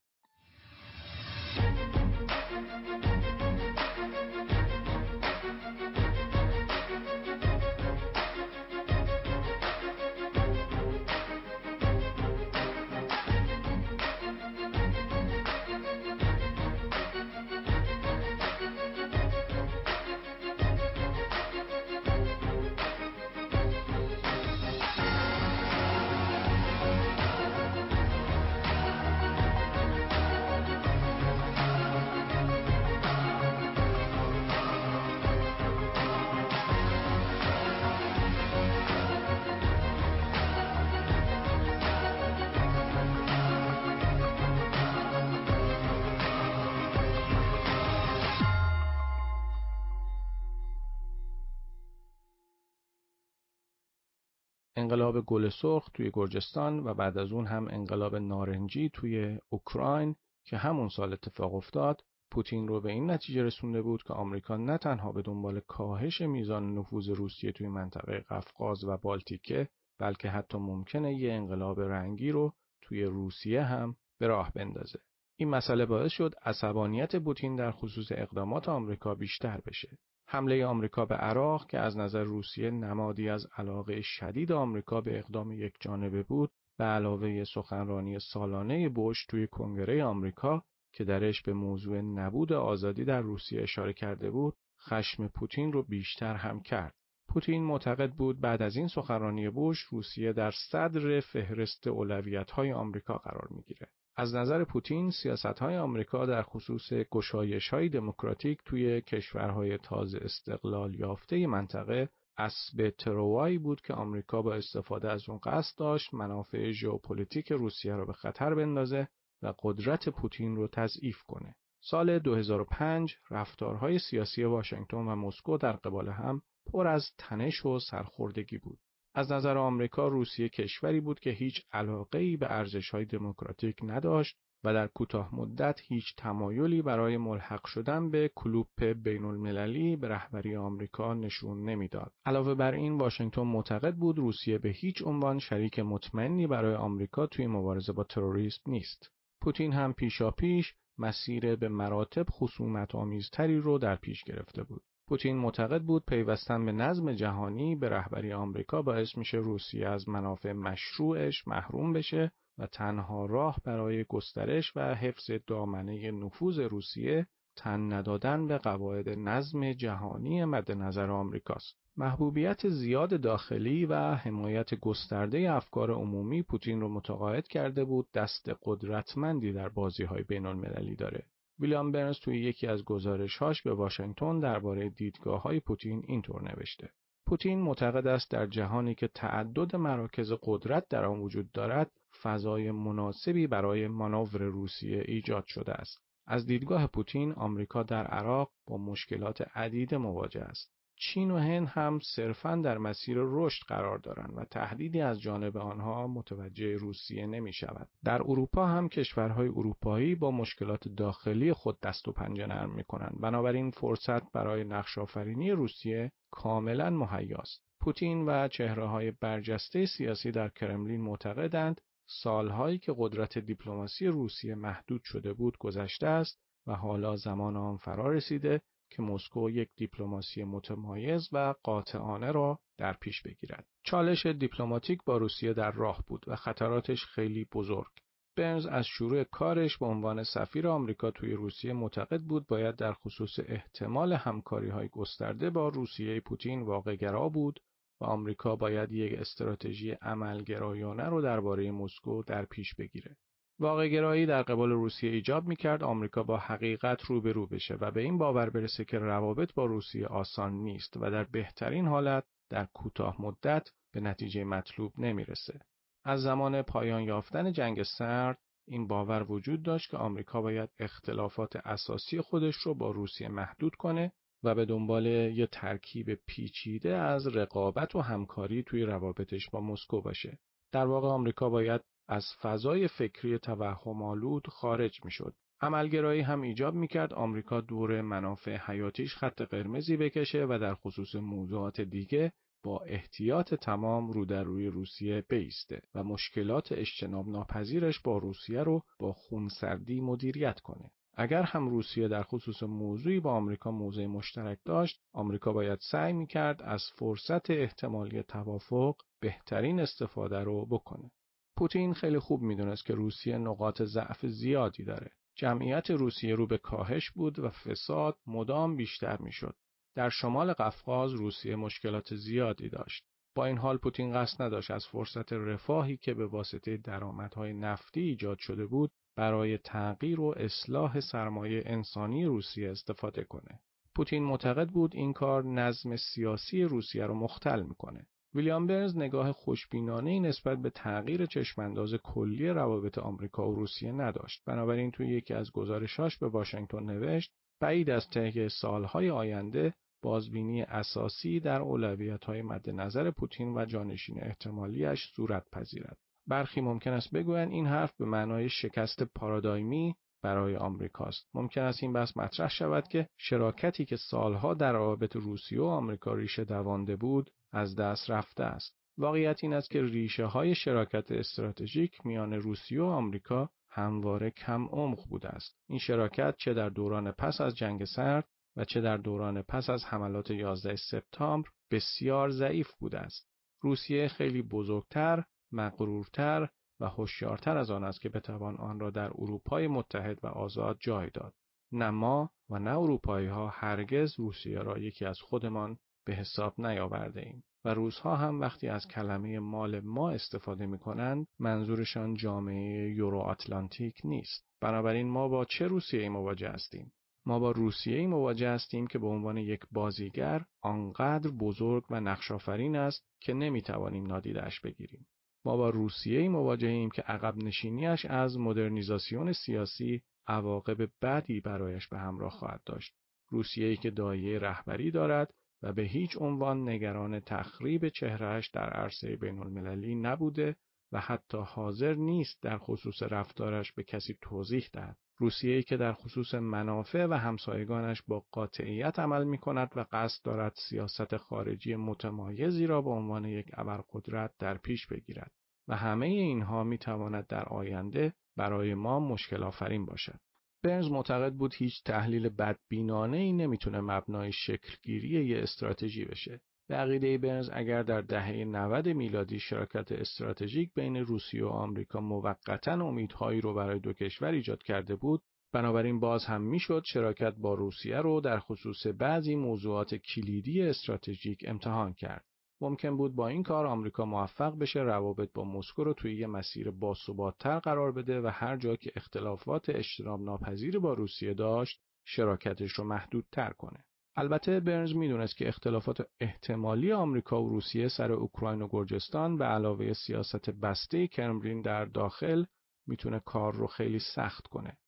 انقلاب گل سرخ توی گرجستان و بعد از اون هم انقلاب نارنجی توی اوکراین که همون سال اتفاق افتاد پوتین رو به این نتیجه رسونده بود که آمریکا نه تنها به دنبال کاهش میزان نفوذ روسیه توی منطقه قفقاز و بالتیکه بلکه حتی ممکنه یه انقلاب رنگی رو توی روسیه هم به راه بندازه. این مسئله باعث شد عصبانیت پوتین در خصوص اقدامات آمریکا بیشتر بشه. حمله آمریکا به عراق که از نظر روسیه نمادی از علاقه شدید آمریکا به اقدام یک جانبه بود به علاوه سخنرانی سالانه بوش توی کنگره آمریکا که درش به موضوع نبود آزادی در روسیه اشاره کرده بود خشم پوتین رو بیشتر هم کرد. پوتین معتقد بود بعد از این سخنرانی بوش روسیه در صدر فهرست اولویت‌های آمریکا قرار می‌گیره. از نظر پوتین سیاست‌های آمریکا در خصوص گشایش‌های دموکراتیک توی کشورهای تازه استقلال یافته منطقه اسب تروایی بود که آمریکا با استفاده از اون قصد داشت منافع ژئوپلیتیک روسیه را به خطر بندازه و قدرت پوتین رو تضعیف کنه. سال 2005 رفتارهای سیاسی واشنگتن و مسکو در قبال هم پر از تنش و سرخوردگی بود. از نظر آمریکا روسیه کشوری بود که هیچ علاقه ای به ارزش‌های دموکراتیک نداشت و در کوتاه مدت هیچ تمایلی برای ملحق شدن به کلوپ بین المللی به رهبری آمریکا نشون نمی‌داد. علاوه بر این واشنگتن معتقد بود روسیه به هیچ عنوان شریک مطمئنی برای آمریکا توی مبارزه با تروریسم نیست. پوتین هم پیشاپیش مسیر به مراتب خصومت آمیزتری رو در پیش گرفته بود. پوتین معتقد بود پیوستن به نظم جهانی به رهبری آمریکا باعث میشه روسیه از منافع مشروعش محروم بشه و تنها راه برای گسترش و حفظ دامنه نفوذ روسیه تن ندادن به قواعد نظم جهانی مد نظر آمریکاست. محبوبیت زیاد داخلی و حمایت گسترده افکار عمومی پوتین رو متقاعد کرده بود دست قدرتمندی در بازی های بین المللی داره. ویلیام برنز توی یکی از گزارشهاش به واشنگتن درباره دیدگاه های پوتین اینطور نوشته. پوتین معتقد است در جهانی که تعدد مراکز قدرت در آن وجود دارد فضای مناسبی برای مانور روسیه ایجاد شده است. از دیدگاه پوتین آمریکا در عراق با مشکلات عدید مواجه است. چین و هند هم صرفاً در مسیر رشد قرار دارند و تهدیدی از جانب آنها متوجه روسیه نمی شود. در اروپا هم کشورهای اروپایی با مشکلات داخلی خود دست و پنجه نرم می کنند. بنابراین فرصت برای نقش آفرینی روسیه کاملا مهیاست. پوتین و چهره های برجسته سیاسی در کرملین معتقدند سالهایی که قدرت دیپلماسی روسیه محدود شده بود گذشته است و حالا زمان آن فرا رسیده که مسکو یک دیپلماسی متمایز و قاطعانه را در پیش بگیرد. چالش دیپلماتیک با روسیه در راه بود و خطراتش خیلی بزرگ. برنز از شروع کارش به عنوان سفیر آمریکا توی روسیه معتقد بود باید در خصوص احتمال همکاری های گسترده با روسیه پوتین واقعگرا بود و آمریکا باید یک استراتژی عملگرایانه رو درباره مسکو در پیش بگیره. واقع گرایی در قبال روسیه ایجاب می‌کرد آمریکا با حقیقت روبرو بشه و به این باور برسه که روابط با روسیه آسان نیست و در بهترین حالت در کوتاه مدت به نتیجه مطلوب نمی‌رسه. از زمان پایان یافتن جنگ سرد این باور وجود داشت که آمریکا باید اختلافات اساسی خودش رو با روسیه محدود کنه و به دنبال یه ترکیب پیچیده از رقابت و همکاری توی روابطش با مسکو باشه. در واقع آمریکا باید از فضای فکری توهم‌آلود خارج می‌شد. عملگرایی هم ایجاب می‌کرد آمریکا دور منافع حیاتیش خط قرمزی بکشه و در خصوص موضوعات دیگه با احتیاط تمام رو در روی روسیه بیسته و مشکلات اجتناب ناپذیرش با روسیه رو با خونسردی مدیریت کنه. اگر هم روسیه در خصوص موضوعی با آمریکا موضع مشترک داشت، آمریکا باید سعی می‌کرد از فرصت احتمالی توافق بهترین استفاده رو بکنه. پوتین خیلی خوب می‌دونست که روسیه نقاط ضعف زیادی داره. جمعیت روسیه رو به کاهش بود و فساد مدام بیشتر می‌شد. در شمال قفقاز روسیه مشکلات زیادی داشت. با این حال پوتین قصد نداشت از فرصت رفاهی که به واسطه درآمدهای نفتی ایجاد شده بود برای تغییر و اصلاح سرمایه انسانی روسیه استفاده کنه. پوتین معتقد بود این کار نظم سیاسی روسیه رو مختل می‌کنه. ویلیام برنز نگاه خوشبینانه نسبت به تغییر چشمانداز کلی روابط آمریکا و روسیه نداشت. بنابراین توی یکی از گزارشاش به واشنگتن نوشت بعید از طی سالهای آینده بازبینی اساسی در اولویت های مد نظر پوتین و جانشین احتمالیش صورت پذیرد. برخی ممکن است بگویند این حرف به معنای شکست پارادایمی برای آمریکاست. ممکن است این بحث مطرح شود که شراکتی که سالها در روابط روسیه و آمریکا ریشه دوانده بود از دست رفته است. واقعیت این است که ریشه های شراکت استراتژیک میان روسیه و آمریکا همواره کم عمق بوده است. این شراکت چه در دوران پس از جنگ سرد و چه در دوران پس از حملات 11 سپتامبر بسیار ضعیف بوده است. روسیه خیلی بزرگتر، مغرورتر و هوشیارتر از آن است که بتوان آن را در اروپای متحد و آزاد جای داد. نه ما و نه اروپایی ها هرگز روسیه را یکی از خودمان به حساب نیاورده ایم. و روزها هم وقتی از کلمه مال ما استفاده می کنند منظورشان جامعه یورو آتلانتیک نیست. بنابراین ما با چه روسیه ای مواجه هستیم؟ ما با روسیه ای مواجه هستیم که به عنوان یک بازیگر آنقدر بزرگ و نقشافرین است که نمی توانیم نادیدش بگیریم. ما با روسیه ای مواجهیم که عقب نشینیش از مدرنیزاسیون سیاسی عواقب بدی برایش به همراه خواهد داشت. روسیه ای که دایه رهبری دارد و به هیچ عنوان نگران تخریب چهرهش در عرصه بین المللی نبوده و حتی حاضر نیست در خصوص رفتارش به کسی توضیح دهد. روسیه که در خصوص منافع و همسایگانش با قاطعیت عمل می کند و قصد دارد سیاست خارجی متمایزی را به عنوان یک ابرقدرت در پیش بگیرد و همه اینها می تواند در آینده برای ما مشکل آفرین باشد. برنز معتقد بود هیچ تحلیل بدبینانه ای نمی‌تونه مبنای شکلگیری یه استراتژی بشه. به عقیده برنز اگر در دهه 90 میلادی شراکت استراتژیک بین روسیه و آمریکا موقتا امیدهایی رو برای دو کشور ایجاد کرده بود بنابراین باز هم می‌شد شراکت با روسیه رو در خصوص بعضی موضوعات کلیدی استراتژیک امتحان کرد. ممکن بود با این کار آمریکا موفق بشه روابط با مسکو رو توی یه مسیر باثباتتر قرار بده و هر جا که اختلافات اجتناب ناپذیر با روسیه داشت شراکتش رو محدودتر کنه. البته برنز می‌دونست که اختلافات احتمالی آمریکا و روسیه سر اوکراین و گرجستان به علاوه سیاست بسته کرملین در داخل می‌تونه کار رو خیلی سخت کنه.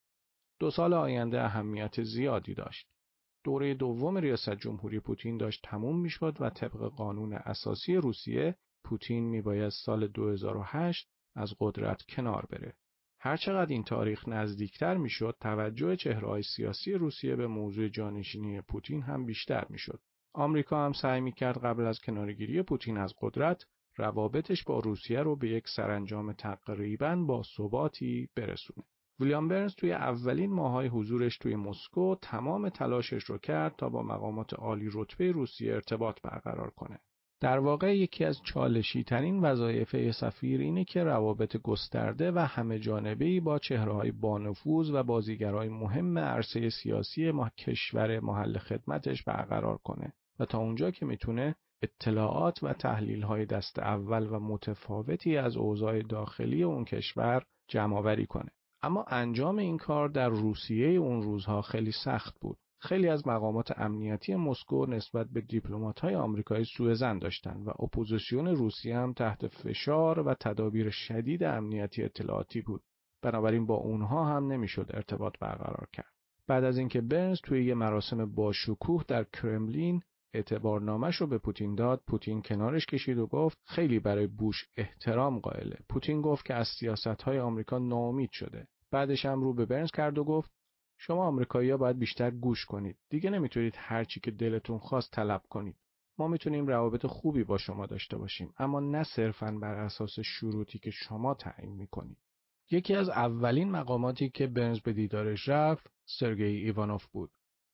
دو سال آینده اهمیت زیادی داشت. دوره دوم ریاست جمهوری پوتین داشت تموم می‌شد و طبق قانون اساسی روسیه پوتین میباید سال 2008 از قدرت کنار بره. هرچقدر این تاریخ نزدیکتر می‌شد توجه چهرههای سیاسی روسیه به موضوع جانشینی پوتین هم بیشتر می‌شد. آمریکا هم سعی می‌کرد قبل از کنارگیری پوتین از قدرت روابطش با روسیه رو به یک سرانجام تقریبا با ثباتی برسونه. ویلیام برنز توی اولین ماهای حضورش توی مسکو تمام تلاشش رو کرد تا با مقامات عالی رتبه روسیه ارتباط برقرار کنه. در واقع یکی از چالشی ترین وظایف سفیر اینه که روابط گسترده و همه جانبه‌ای با چهرههای بانفوذ و بازیگرای مهم عرصه سیاسی ما کشور محل خدمتش برقرار کنه و تا اونجا که می‌تونه اطلاعات و تحلیل های دست اول و متفاوتی از اوضاع داخلی اون کشور جمع کنه. اما انجام این کار در روسیه اون روزها خیلی سخت بود. خیلی از مقامات امنیتی مسکو نسبت به های آمریکایی سوء ظن داشتند و اپوزیسیون روسیه هم تحت فشار و تدابیر شدید امنیتی اطلاعاتی بود. بنابراین با اونها هم نمی‌شد ارتباط برقرار کرد. بعد از اینکه برنز توی یه مراسم با شکوه در کرملین اعتبارنامش رو به پوتین داد پوتین کنارش کشید و گفت خیلی برای بوش احترام قائله. پوتین گفت که از سیاست های آمریکا ناامید شده. بعدش هم رو به برنز کرد و گفت شما آمریکایی‌ها باید بیشتر گوش کنید. دیگه نمی‌تونید هر چی که دلتون خواست طلب کنید. ما می‌تونیم روابط خوبی با شما داشته باشیم اما نه صرفا بر اساس شروطی که شما تعیین می‌کنید. یکی از اولین مقاماتی که برنز به دیدارش رفت سرگئی ایوانوف بود.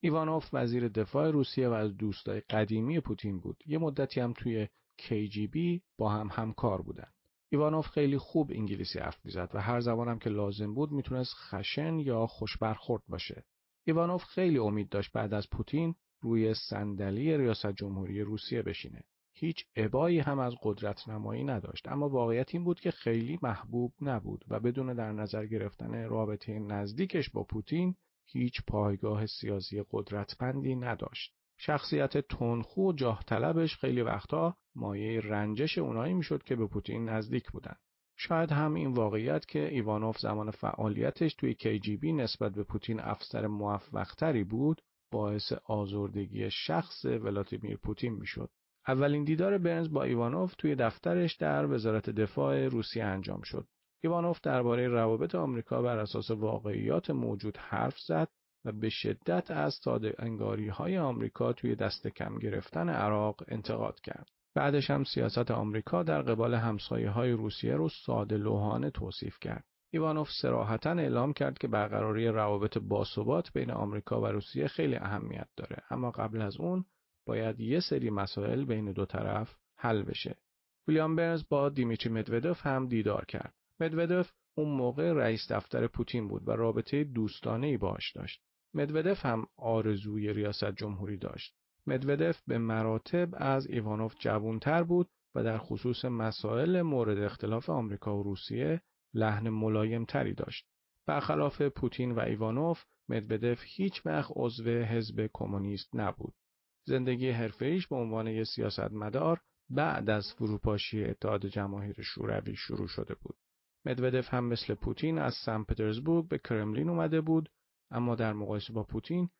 ایوانوف وزیر دفاع روسیه و از دوستای قدیمی پوتین بود. یه مدتی هم توی KGB با هم همکار بودن. ایوانوف خیلی خوب انگلیسی حرف می‌زد و هر زبانم که لازم بود می‌تونست خشن یا خوش برخورد باشه. ایوانوف خیلی امید داشت بعد از پوتین روی صندلی ریاست جمهوری روسیه بشینه. هیچ ابایی هم از قدرت نمایی نداشت اما واقعیت این بود که خیلی محبوب نبود و بدون در نظر گرفتن رابطه نزدیکش با پوتین هیچ پایگاه سیاسی قدرتمندی نداشت. شخصیت تنخو و جاه طلبش خیلی وقتا مایه رنجش اونایی می‌شد که به پوتین نزدیک بودن. شاید هم این واقعیت که ایوانوف زمان فعالیتش توی KGB نسبت به پوتین افسر موفقتری بود باعث آزردگی شخص ولادیمیر پوتین می‌شد. اولین دیدار برنز با ایوانوف توی دفترش در وزارت دفاع روسیه انجام شد. ایوانوف درباره روابط آمریکا بر اساس واقعیات موجود حرف زد و به شدت از ساده انگاری های آمریکا توی دست کم گرفتن عراق انتقاد کرد. بعدش هم سیاست آمریکا در قبال همسایه های روسیه رو ساده لوحانه توصیف کرد. ایوانوف سراحتا اعلام کرد که برقراری روابط باثبات بین آمریکا و روسیه خیلی اهمیت داره اما قبل از اون باید یه سری مسائل بین دو طرف حل بشه. ویلیام برنز با دیمیتری مدودف هم دیدار کرد. مدودف اون موقع رئیس دفتر پوتین بود و رابطه دوستانه ای باش داشت. مدودف هم آرزوی ریاست جمهوری داشت. مدودف به مراتب از ایوانوف جوانتر بود و در خصوص مسائل مورد اختلاف آمریکا و روسیه لحن ملایم تری داشت. برخلاف پوتین و ایوانوف، مدودف هیچ وقت عضو حزب کمونیست نبود. زندگی حرفه‌ایش به عنوان یک سیاستمدار بعد از فروپاشی اتحاد جماهیر شوروی شروع شده بود. مدودف هم مثل پوتین از سن پترزبورگ به کرملین اومده بود اما در مقایسه با پوتین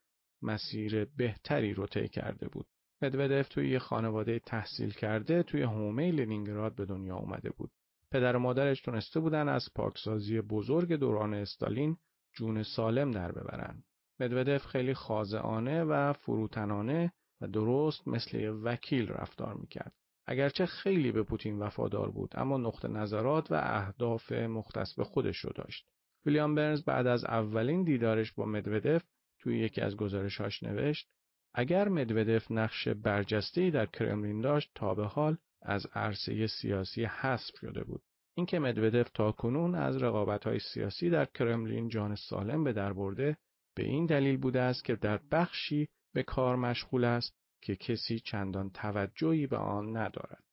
مسیر بهتری رو طی کرده بود. مدودف توی یه خانواده تحصیل کرده توی هومه لنینگراد به دنیا اومده بود. پدر و مادرش تونسته بودن از پاکسازی بزرگ دوران استالین جون سالم در ببرن. مدودف خیلی خاضعانه و فروتنانه و درست مثل یه وکیل رفتار می‌کرد. اگرچه خیلی به پوتین وفادار بود اما نقطه نظرات و اهداف مختص به خودش رو داشت. ویلیام برنز بعد از اولین دیدارش با مدودف توی یکی از گزارشاش نوشت اگر مدودف نقش برجسته‌ای در کرملین داشت تا به حال از عرصه سیاسی حذف شده بود. اینکه مدودف تا کنون از رقابت‌های سیاسی در کرملین جان سالم به در برده به این دلیل بوده است که در بخشی به کار مشغول است که کسی چندان توجهی به آن ندارد.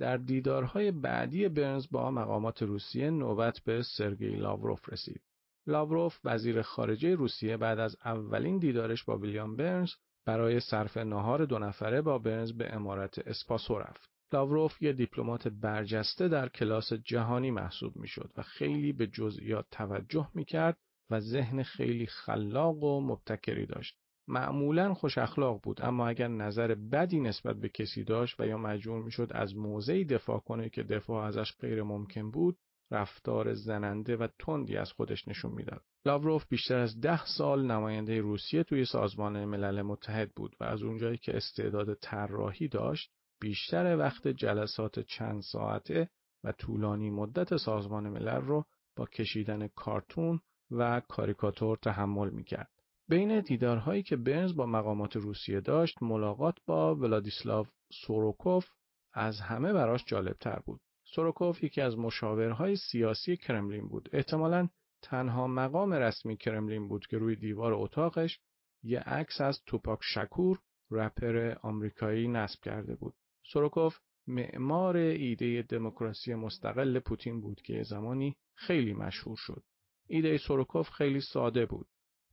در دیدارهای بعدی برنز با مقامات روسیه نوبت به سرگئی لاوروف رسید. لاوروف وزیر خارجه روسیه بعد از اولین دیدارش با ویلیام برنز برای صرف نهار دو نفره با برنز به امارت اسپاسو رفت. لاوروف یه دیپلمات برجسته در کلاس جهانی محسوب می‌شد و خیلی به جزئیات توجه می‌کرد و ذهن خیلی خلاق و مبتکری داشت. معمولا خوش اخلاق بود اما اگر نظر بدی نسبت به کسی داشت و یا مجبور می‌شد از موضعی دفاع کنه که دفاع ازش غیر ممکن بود رفتار زننده و تندی از خودش نشون می‌داد. لاوروف بیشتر از ده سال نماینده روسیه توی سازمان ملل متحد بود و از اونجایی که استعداد طراحی داشت بیشتر وقت جلسات چند ساعته و طولانی مدت سازمان ملل رو با کشیدن کارتون و کاریکاتور تحمل می‌کرد. بین دیدارهایی که برنز با مقامات روسیه داشت ملاقات با ولادیسلاو سوروکوف از همه براش جالبتر بود. سوروکوف یکی از مشاورهای سیاسی کرملین بود. احتمالا تنها مقام رسمی کرملین بود که روی دیوار اتاقش یه عکس از توپاک شکور رپر آمریکایی نصب کرده بود. سوروکوف معمار ایده دموکراسی مستقل پوتین بود که زمانی خیلی مشهور شد. ایده سوروکوف خیلی ساده بود.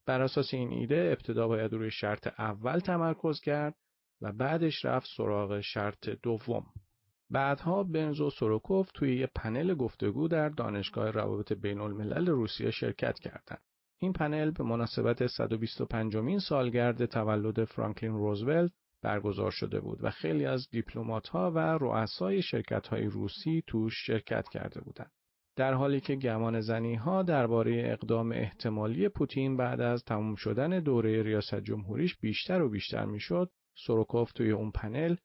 بر اساس این ایده ابتدا باید روی شرط اول تمرکز کرد و بعدش رفت سراغ شرط دوم. بعدها بنزو سوروکوف توی یه پنل گفتگو در دانشگاه روابط بین الملل روسیه شرکت کردند. این پنل به مناسبت 125 مین سالگرد تولد فرانکلین روزولت برگزار شده بود و خیلی از دیپلمات‌ها و رؤسای شرکت‌های روسی توش شرکت کرده بودند. در حالی که گمان زنی ها درباره اقدام احتمالی پوتین بعد از تموم شدن دوره ریاست جمهوریش بیشتر و بیشتر می‌شد سوروکوف توی اون پنل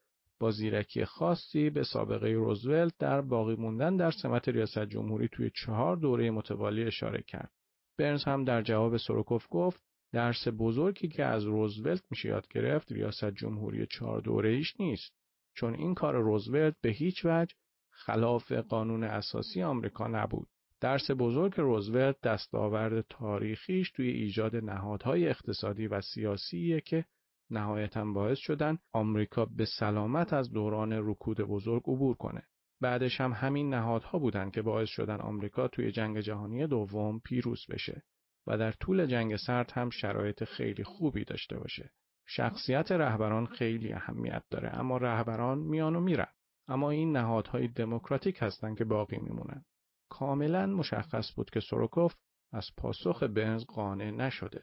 با زیرکی خاصی به سابقه روزولت در باقی موندن در سمت ریاست جمهوری توی چهار دوره متوالی اشاره کرد. برنز هم در جواب سوروکوف گفت درس بزرگی که از روزولت میشه یاد گرفت ریاست جمهوری چهار دوره ایش نیست چون این کار روزولت به هیچ وجه خلاف قانون اساسی آمریکا نبود. درس بزرگ روزولت دستاورد تاریخیش توی ایجاد نهادهای اقتصادی و سیاسیه که نهایتا باعث شدن آمریکا به سلامت از دوران رکود بزرگ عبور کنه. بعدش هم همین نهادها بودن که باعث شدن آمریکا توی جنگ جهانی دوم پیروز بشه و در طول جنگ سرد هم شرایط خیلی خوبی داشته باشه. شخصیت رهبران خیلی اهمیت داره اما رهبران میان و میرن. اما این نهادهای دموکراتیک هستند که باقی میمونن. کاملا مشخص بود که سوروکوف از پاسخ برنز قانع نشده.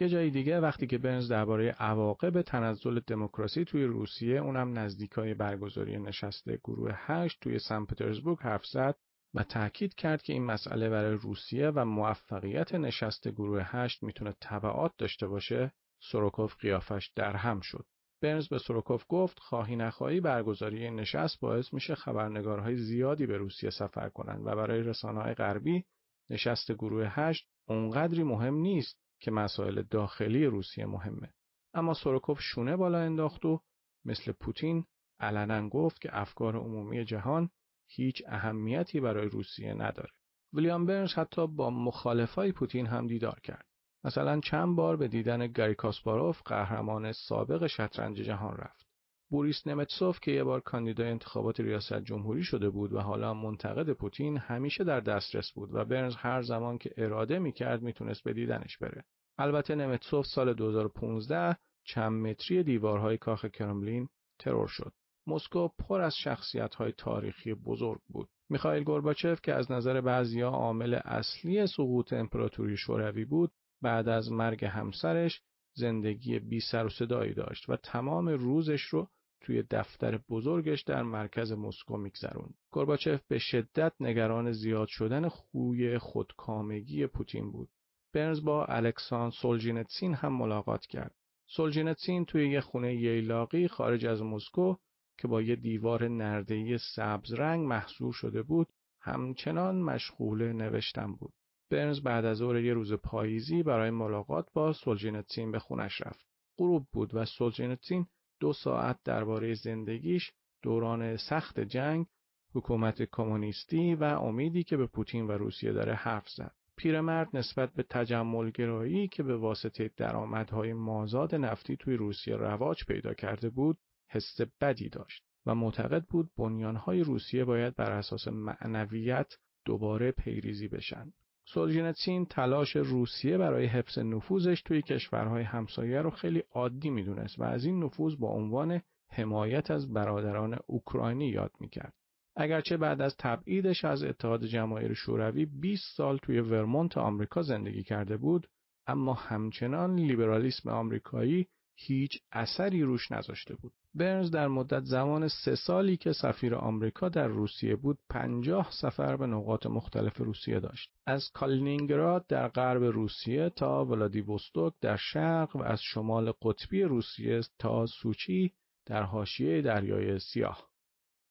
یه جای دیگه وقتی که برنز درباره عواقب تنزل دموکراسی توی روسیه اونم نزدیکای برگزاری نشست گروه 8 توی سن پترزبورگ حرف زد و تاکید کرد که این مسئله برای روسیه و موفقیت نشست گروه 8 می‌تونه تبعات داشته باشه سوروکوف قیافش در هم شد برنز به سوروکوف گفت خواهی نخواهی برگزاری این نشست باعث میشه خبرنگارهای زیادی به روسیه سفر کنند و برای رسانه‌های غربی نشست گروه 8 اونقدری مهم نیست که مسائل داخلی روسیه مهمه. اما سوروکوف شونه بالا انداخت و مثل پوتین علنا گفت که افکار عمومی جهان هیچ اهمیتی برای روسیه نداره. ویلیام برنز حتی با مخالفای پوتین هم دیدار کرد. مثلا چند بار به دیدن گاری کاسپاروف قهرمان سابق شطرنج جهان رفت بوریس نمتسوف که یه بار کاندیدای انتخابات ریاست جمهوری شده بود و حالا منتقد پوتین همیشه در دسترس بود و برنز هر زمان که اراده می‌کرد می‌تونست به دیدنش بره. البته نمتسوف سال 2015 چند متری دیوارهای کاخ کرملین ترور شد. مسکو پر از شخصیت‌های تاریخی بزرگ بود. میخائیل گورباچف که از نظر بعضیا عامل اصلی سقوط امپراتوری شوروی بود، بعد از مرگ همسرش زندگی بی سر و صدایی داشت و تمام روزش رو توی دفتر بزرگش در مرکز مسکو میگذروند. گورباچف به شدت نگران زیاد شدن خوی خودکامگی پوتین بود. برنز با الکساندر سولژنیتسین هم ملاقات کرد. سولژنیتسین توی یه خونه ییلاقی خارج از مسکو که با یه دیوار نرده‌ای سبز رنگ محصور شده بود همچنان مشغول نوشتن بود. برنز بعد از ظهر یه روز پاییزی برای ملاقات با سولژنیتسین به خونش رفت. غروب بود و سولژنیتسین دو ساعت درباره زندگیش دوران سخت جنگ، حکومت کمونیستی و امیدی که به پوتین و روسیه داره حرف زد. پیرمرد نسبت به تجملگرایی که به واسطه درآمدهای مازاد نفتی توی روسیه رواج پیدا کرده بود، حس بدی داشت و معتقد بود بنیانهای روسیه باید بر اساس معنویت دوباره پیریزی بشن. سولجینتسین تلاش روسیه برای حفظ نفوذش توی کشورهای همسایه رو خیلی عادی می‌دونست و از این نفوذ با عنوان حمایت از برادران اوکراینی یاد می‌کرد. اگرچه بعد از تبعیدش از اتحاد جماهیر شوروی 20 سال توی ورمونت آمریکا زندگی کرده بود اما همچنان لیبرالیسم آمریکایی هیچ اثری روش نذاشته بود. برنز در مدت زمان سه سالی که سفیر آمریکا در روسیه بود پنجاه سفر به نقاط مختلف روسیه داشت. از کالینینگراد در غرب روسیه تا ولادیوستوک در شرق و از شمال قطبی روسیه تا سوچی در حاشیه دریای سیاه.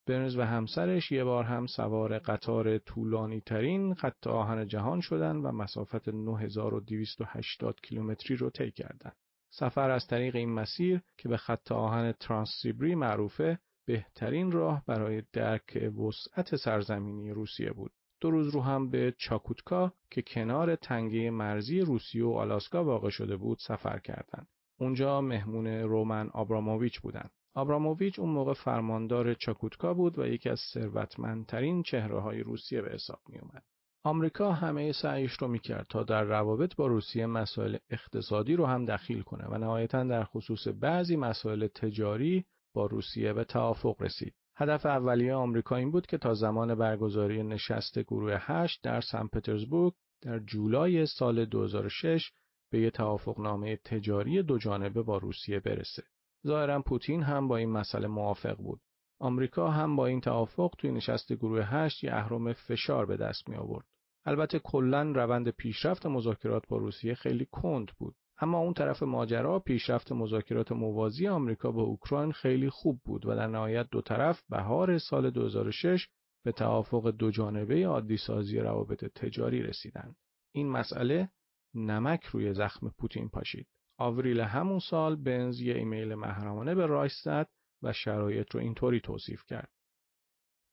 برنز و همسرش یه بار هم سوار قطار طولانی ترین خط آهن جهان شدن و مسافت 9280 کیلومتری رو طی کردند. سفر از طریق این مسیر که به خط آهن ترانسیبری معروفه بهترین راه برای درک وسعت سرزمینی روسیه بود. دو روز رو هم به چاکوتکا که کنار تنگه مرزی روسیه و آلاسکا واقع شده بود سفر کردند. اونجا مهمون رومن آبراموویچ بودند. آبراموویچ اون موقع فرماندار چاکوتکا بود و یکی از ثروتمندترین چهره های روسیه به حساب می اومد. آمریکا همه سعیش رو می‌کرد تا در روابط با روسیه مسائل اقتصادی رو هم دخیل کنه و نهایتا در خصوص بعضی مسائل تجاری با روسیه به توافق رسید. هدف اولیه آمریکا این بود که تا زمان برگزاری نشست گروه 8 در سن پترزبورگ در جولای سال 2006 به یک توافقنامه تجاری دو جانبه با روسیه برسه. ظاهرا پوتین هم با این مسئله موافق بود. آمریکا هم با این توافق توی نشست گروه 8 یه اهرم فشار به دست می آورد. البته کلا روند پیشرفت مذاکرات با روسیه خیلی کند بود. اما اون طرف ماجرا پیشرفت مذاکرات موازی آمریکا با اوکراین خیلی خوب بود و در نهایت دو طرف بهار سال 2006 به توافق دو جانبه عادی سازی روابط تجاری رسیدند. این مسئله نمک روی زخم پوتین پاشید. آوریل همون سال برنز یه ایمیل محرمانه به رایس زد و شرایط رو اینطوری توصیف کرد.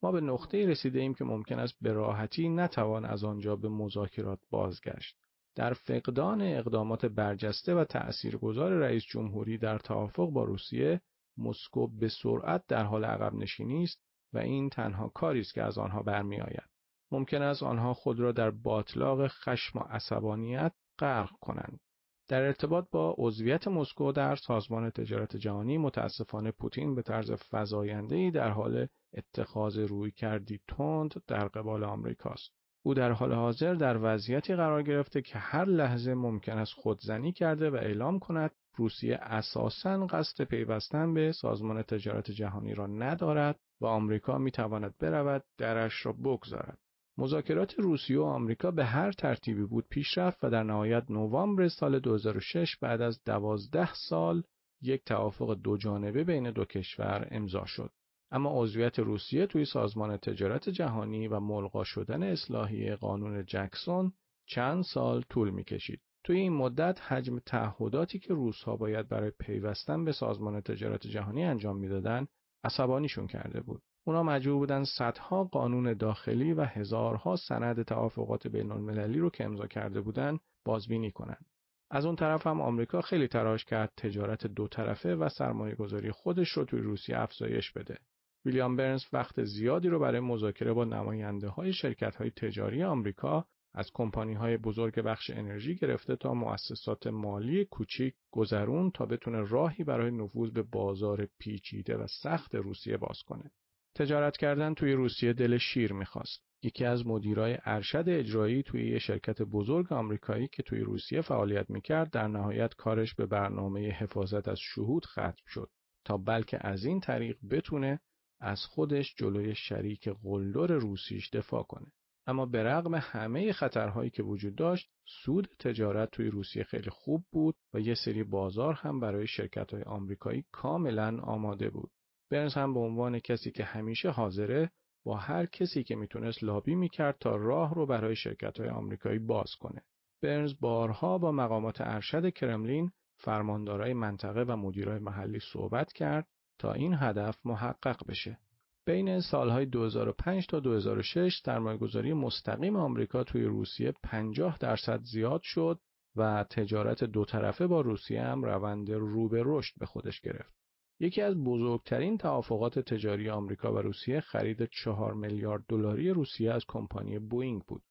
ما به نقطه‌ای رسیده ایم که ممکن است به راحتی نتوان از آنجا به مذاکرات بازگشت. در فقدان اقدامات برجسته و تأثیرگذار رئیس جمهوری در توافق با روسیه، مسکو به سرعت در حال عقب نشینی است و این تنها کاری است که از آنها برمیآید. ممکن است آنها خود را در باطلاق خشم و عصبانیت غرق کنند. در ارتباط با عضویت مسکو در سازمان تجارت جهانی متاسفانه پوتین به طرز فزاینده‌ای در حال اتخاذ روی کردی تند در قبال آمریکاست. او در حال حاضر در وضعیتی قرار گرفته که هر لحظه ممکن است خودزنی کرده و اعلام کند روسیه اساساً قصد پیوستن به سازمان تجارت جهانی را ندارد و آمریکا می تواند برود درش را بگذارد. مذاکرات روسیه و آمریکا به هر ترتیبی بود پیش رفت و در نهایت نوامبر سال 2006 بعد از دوازده سال یک توافق دو جانبه بین دو کشور امضا شد. اما عضویت روسیه توی سازمان تجارت جهانی و ملغا شدن اصلاحی قانون جکسون چند سال طول می کشید. توی این مدت حجم تعهداتی که روسها باید برای پیوستن به سازمان تجارت جهانی انجام می‌دادند عصبانیشون کرده بود. اونا مجبور بودن صدها قانون داخلی و هزارها سند توافقات بین المللی رو که امضا کرده بودن بازبینی کنند. از اون طرف هم آمریکا خیلی تراش کرد تجارت دو طرفه و سرمایه گذاری خودش رو توی روسیه افزایش بده. ویلیام برنز وقت زیادی رو برای مذاکره با نماینده های شرکت های تجاری آمریکا از کمپانی های بزرگ بخش انرژی گرفته تا مؤسسات مالی کوچیک گذرون تا بتونه راهی برای نفوذ به بازار پیچیده و سخت روسیه باز کنه. تجارت کردن توی روسیه دل شیر می‌خواست. یکی از مدیرای ارشد اجرایی توی یه شرکت بزرگ آمریکایی که توی روسیه فعالیت می‌کرد در نهایت کارش به برنامه حفاظت از شهود ختم شد تا بلکه از این طریق بتونه از خودش جلوی شریک قلدر روسیش دفاع کنه. اما به رغم همه خطرهایی که وجود داشت سود تجارت توی روسیه خیلی خوب بود و یه سری بازار هم برای شرکت های آمریکایی کاملا آماده بود. برنز هم به عنوان کسی که همیشه حاضره با هر کسی که می‌تونست لابی می‌کرد تا راه رو برای شرکت های آمریکایی باز کنه. برنز بارها با مقامات ارشد کرملین، فرماندارای منطقه و مدیرای محلی صحبت کرد تا این هدف محقق بشه. بین سالهای 2005 تا 2006 سرمایه‌گذاری مستقیم آمریکا توی روسیه 50 درصد زیاد شد و تجارت دو طرفه با روسیه هم روند رو به رشد به خودش گرفت. یکی از بزرگترین توافقات تجاری آمریکا و روسیه خرید 4 میلیارد دلاری روسیه از کمپانی بوئینگ بود.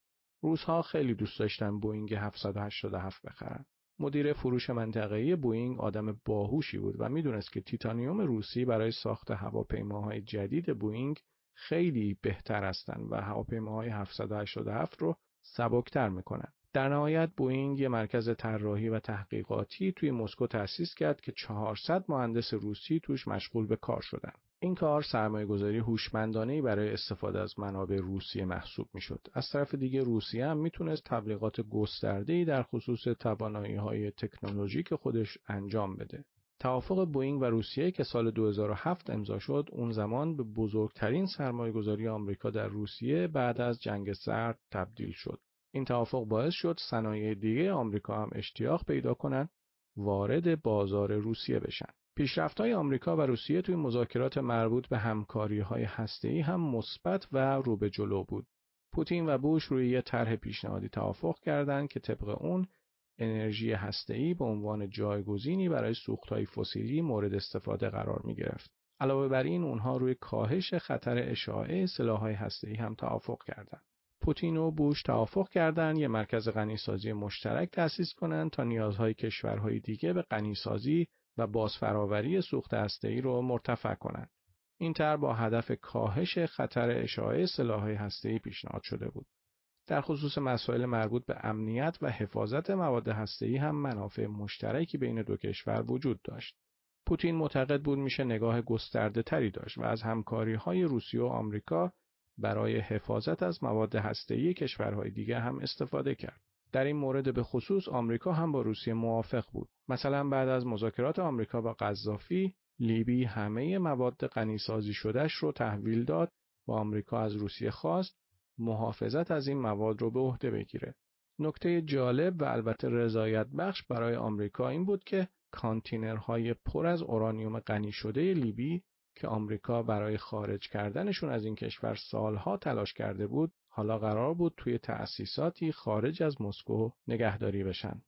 روسها خیلی دوست داشتن بوئینگ 787 بخرن. مدیر فروش منطقه‌ای بوئینگ آدم باهوشی بود و می‌دونست که تیتانیوم روسی برای ساخت هواپیماهای جدید بوئینگ خیلی بهتر هستند و هواپیماهای 787 رو سبکتر می‌کنن. در نهایت بوئینگ یه مرکز طراحی و تحقیقاتی توی مسکو تأسیس کرد که 400 مهندس روسی توش مشغول به کار شدن. این کار سرمایه گذاری هوشمندانه برای استفاده از منابع روسیه محسوب می‌شد. از طرف دیگه روسیه هم می‌تونست تبلیغات گسترده‌ای در خصوص توانایی های تکنولوژیک خودش انجام بده. توافق بوئینگ و روسیه که سال 2007 امضا شد اون زمان به بزرگترین سرمایه گذاری آمریکا در روسیه بعد از جنگ سرد تبدیل شد. این توافق باعث شد صنایع دیگه آمریکا هم اشتیاق پیدا کنند وارد بازار روسیه بشن. پیشرفت‌های آمریکا و روسیه توی مذاکرات مربوط به همکاری‌های هسته‌ای هم مثبت و رو به جلو بود. پوتین و بوش روی یه طرح پیشنهادی توافق کردند که طبق اون انرژی هسته‌ای به عنوان جایگزینی برای سوختهای فسیلی مورد استفاده قرار می گرفت. علاوه بر این اونها روی کاهش خطر اشاعه سلاح‌های هسته‌ای هم توافق کردند. پوتین و بوش توافق کردند یه مرکز غنیسازی مشترک تأسیس کنند تا نیازهای کشورهای دیگه به غنیسازی و بازفراوری سوخت هسته‌ای رو مرتفع کنند. این طرح با هدف کاهش خطر اشاعه سلاح‌های هسته‌ای پیشنهاد شده بود. در خصوص مسائل مربوط به امنیت و حفاظت مواد هسته‌ای هم منافع مشترکی بین دو کشور وجود داشت. پوتین معتقد بود میشه نگاه گسترده تری داشت و از همکاری های روسیه و آمریکا برای حفاظت از مواد هسته‌ای کشورهای دیگه هم استفاده کرد. در این مورد به خصوص آمریکا هم با روسیه موافق بود. مثلا بعد از مذاکرات آمریکا با قذافی، لیبی همه مواد غنیسازی شدهش رو تحویل داد و آمریکا از روسیه خواست محافظت از این مواد رو به عهده بگیره. نکته جالب و البته رضایت بخش برای آمریکا این بود که کانتینرهای پر از اورانیوم غنی شده لیبی که آمریکا برای خارج کردنشون از این کشور سالها تلاش کرده بود حالا قرار بود توی تأسیساتی خارج از مسکو نگهداری بشن.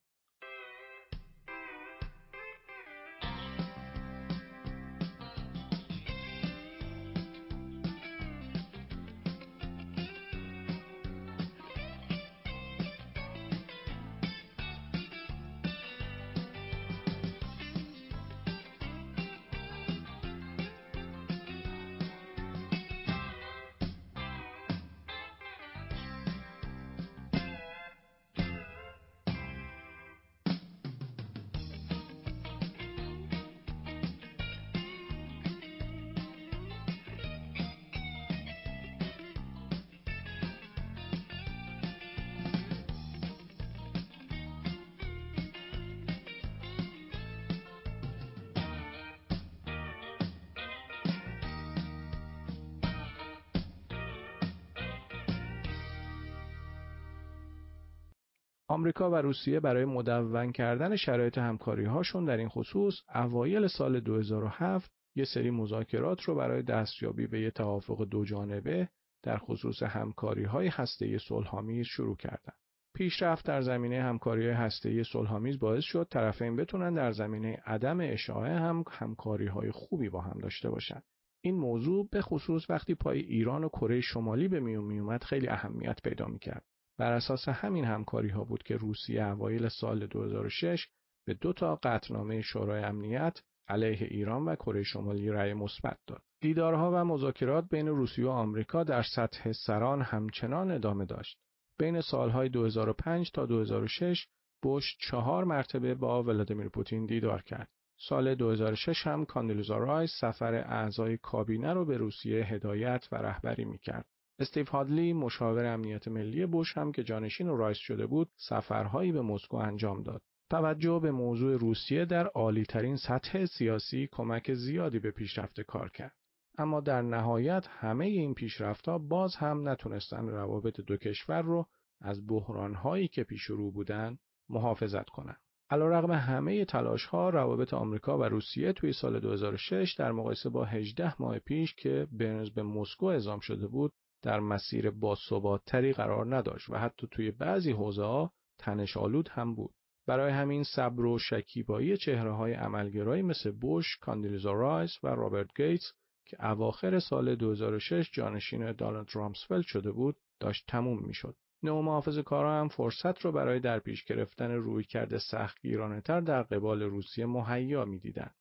آمریکا و روسیه برای مدون کردن شرایط همکاری هاشون در این خصوص اوایل سال 2007 یه سری مذاکرات رو برای دستیابی به یه توافق دو جانبه در خصوص همکاری های هسته صلحآمیز شروع کردند. پیشرفت در زمینه همکاری هسته صلحآمیز باعث شد طرفین بتونن در زمینه عدم اشاعه هم همکاری های خوبی با هم داشته باشند. این موضوع به خصوص وقتی پای ایران و کره شمالی به میون میومد خیلی اهمیت پیدا می‌کرد. بر اساس همین همکاری ها بود که روسیه اوایل سال 2006 به دو تا قطعنامه شورای امنیت علیه ایران و کره شمالی رأی مثبت داد. دیدارها و مذاکرات بین روسیه و آمریکا در سطح سران همچنان ادامه داشت. بین سالهای 2005 تا 2006 بوش چهار مرتبه با ولادیمیر پوتین دیدار کرد. سال 2006 هم کاندیلوزا رایس سفر اعضای کابینه رو به روسیه هدایت و رهبری می‌کرد. استیو هادلی مشاور امنیت ملی بوش هم که جانشین رایس شده بود سفرهایی به مسکو انجام داد. توجه به موضوع روسیه در عالیترین سطح سیاسی کمک زیادی به پیشرفت کار کرد. اما در نهایت همه این پیشرفتها باز هم نتونستن روابط دو کشور رو از بحرانهایی که پیش رو بودن محافظت کنند. علیرغم همه تلاش ها روابط آمریکا و روسیه توی سال 2006 در مقایسه با 18 ماه پیش که برنز به مسکو اعزام شده بود در مسیر باثباتتری قرار نداشت و حتی توی بعضی حوزه ها تنش آلود هم بود. برای همین صبر و شکیبایی چهره های عملگرایی مثل بوش، کاندولیزا رایس و رابرت گیتس که اواخر سال 2006 جانشین دانالد رامسفلد شده بود داشت تموم می‌شد. نئوکان‌ها هم فرصت رو برای در پیش گرفتن رویکرد سختگیرانه تر در قبال روسیه مهیا می‌دیدند.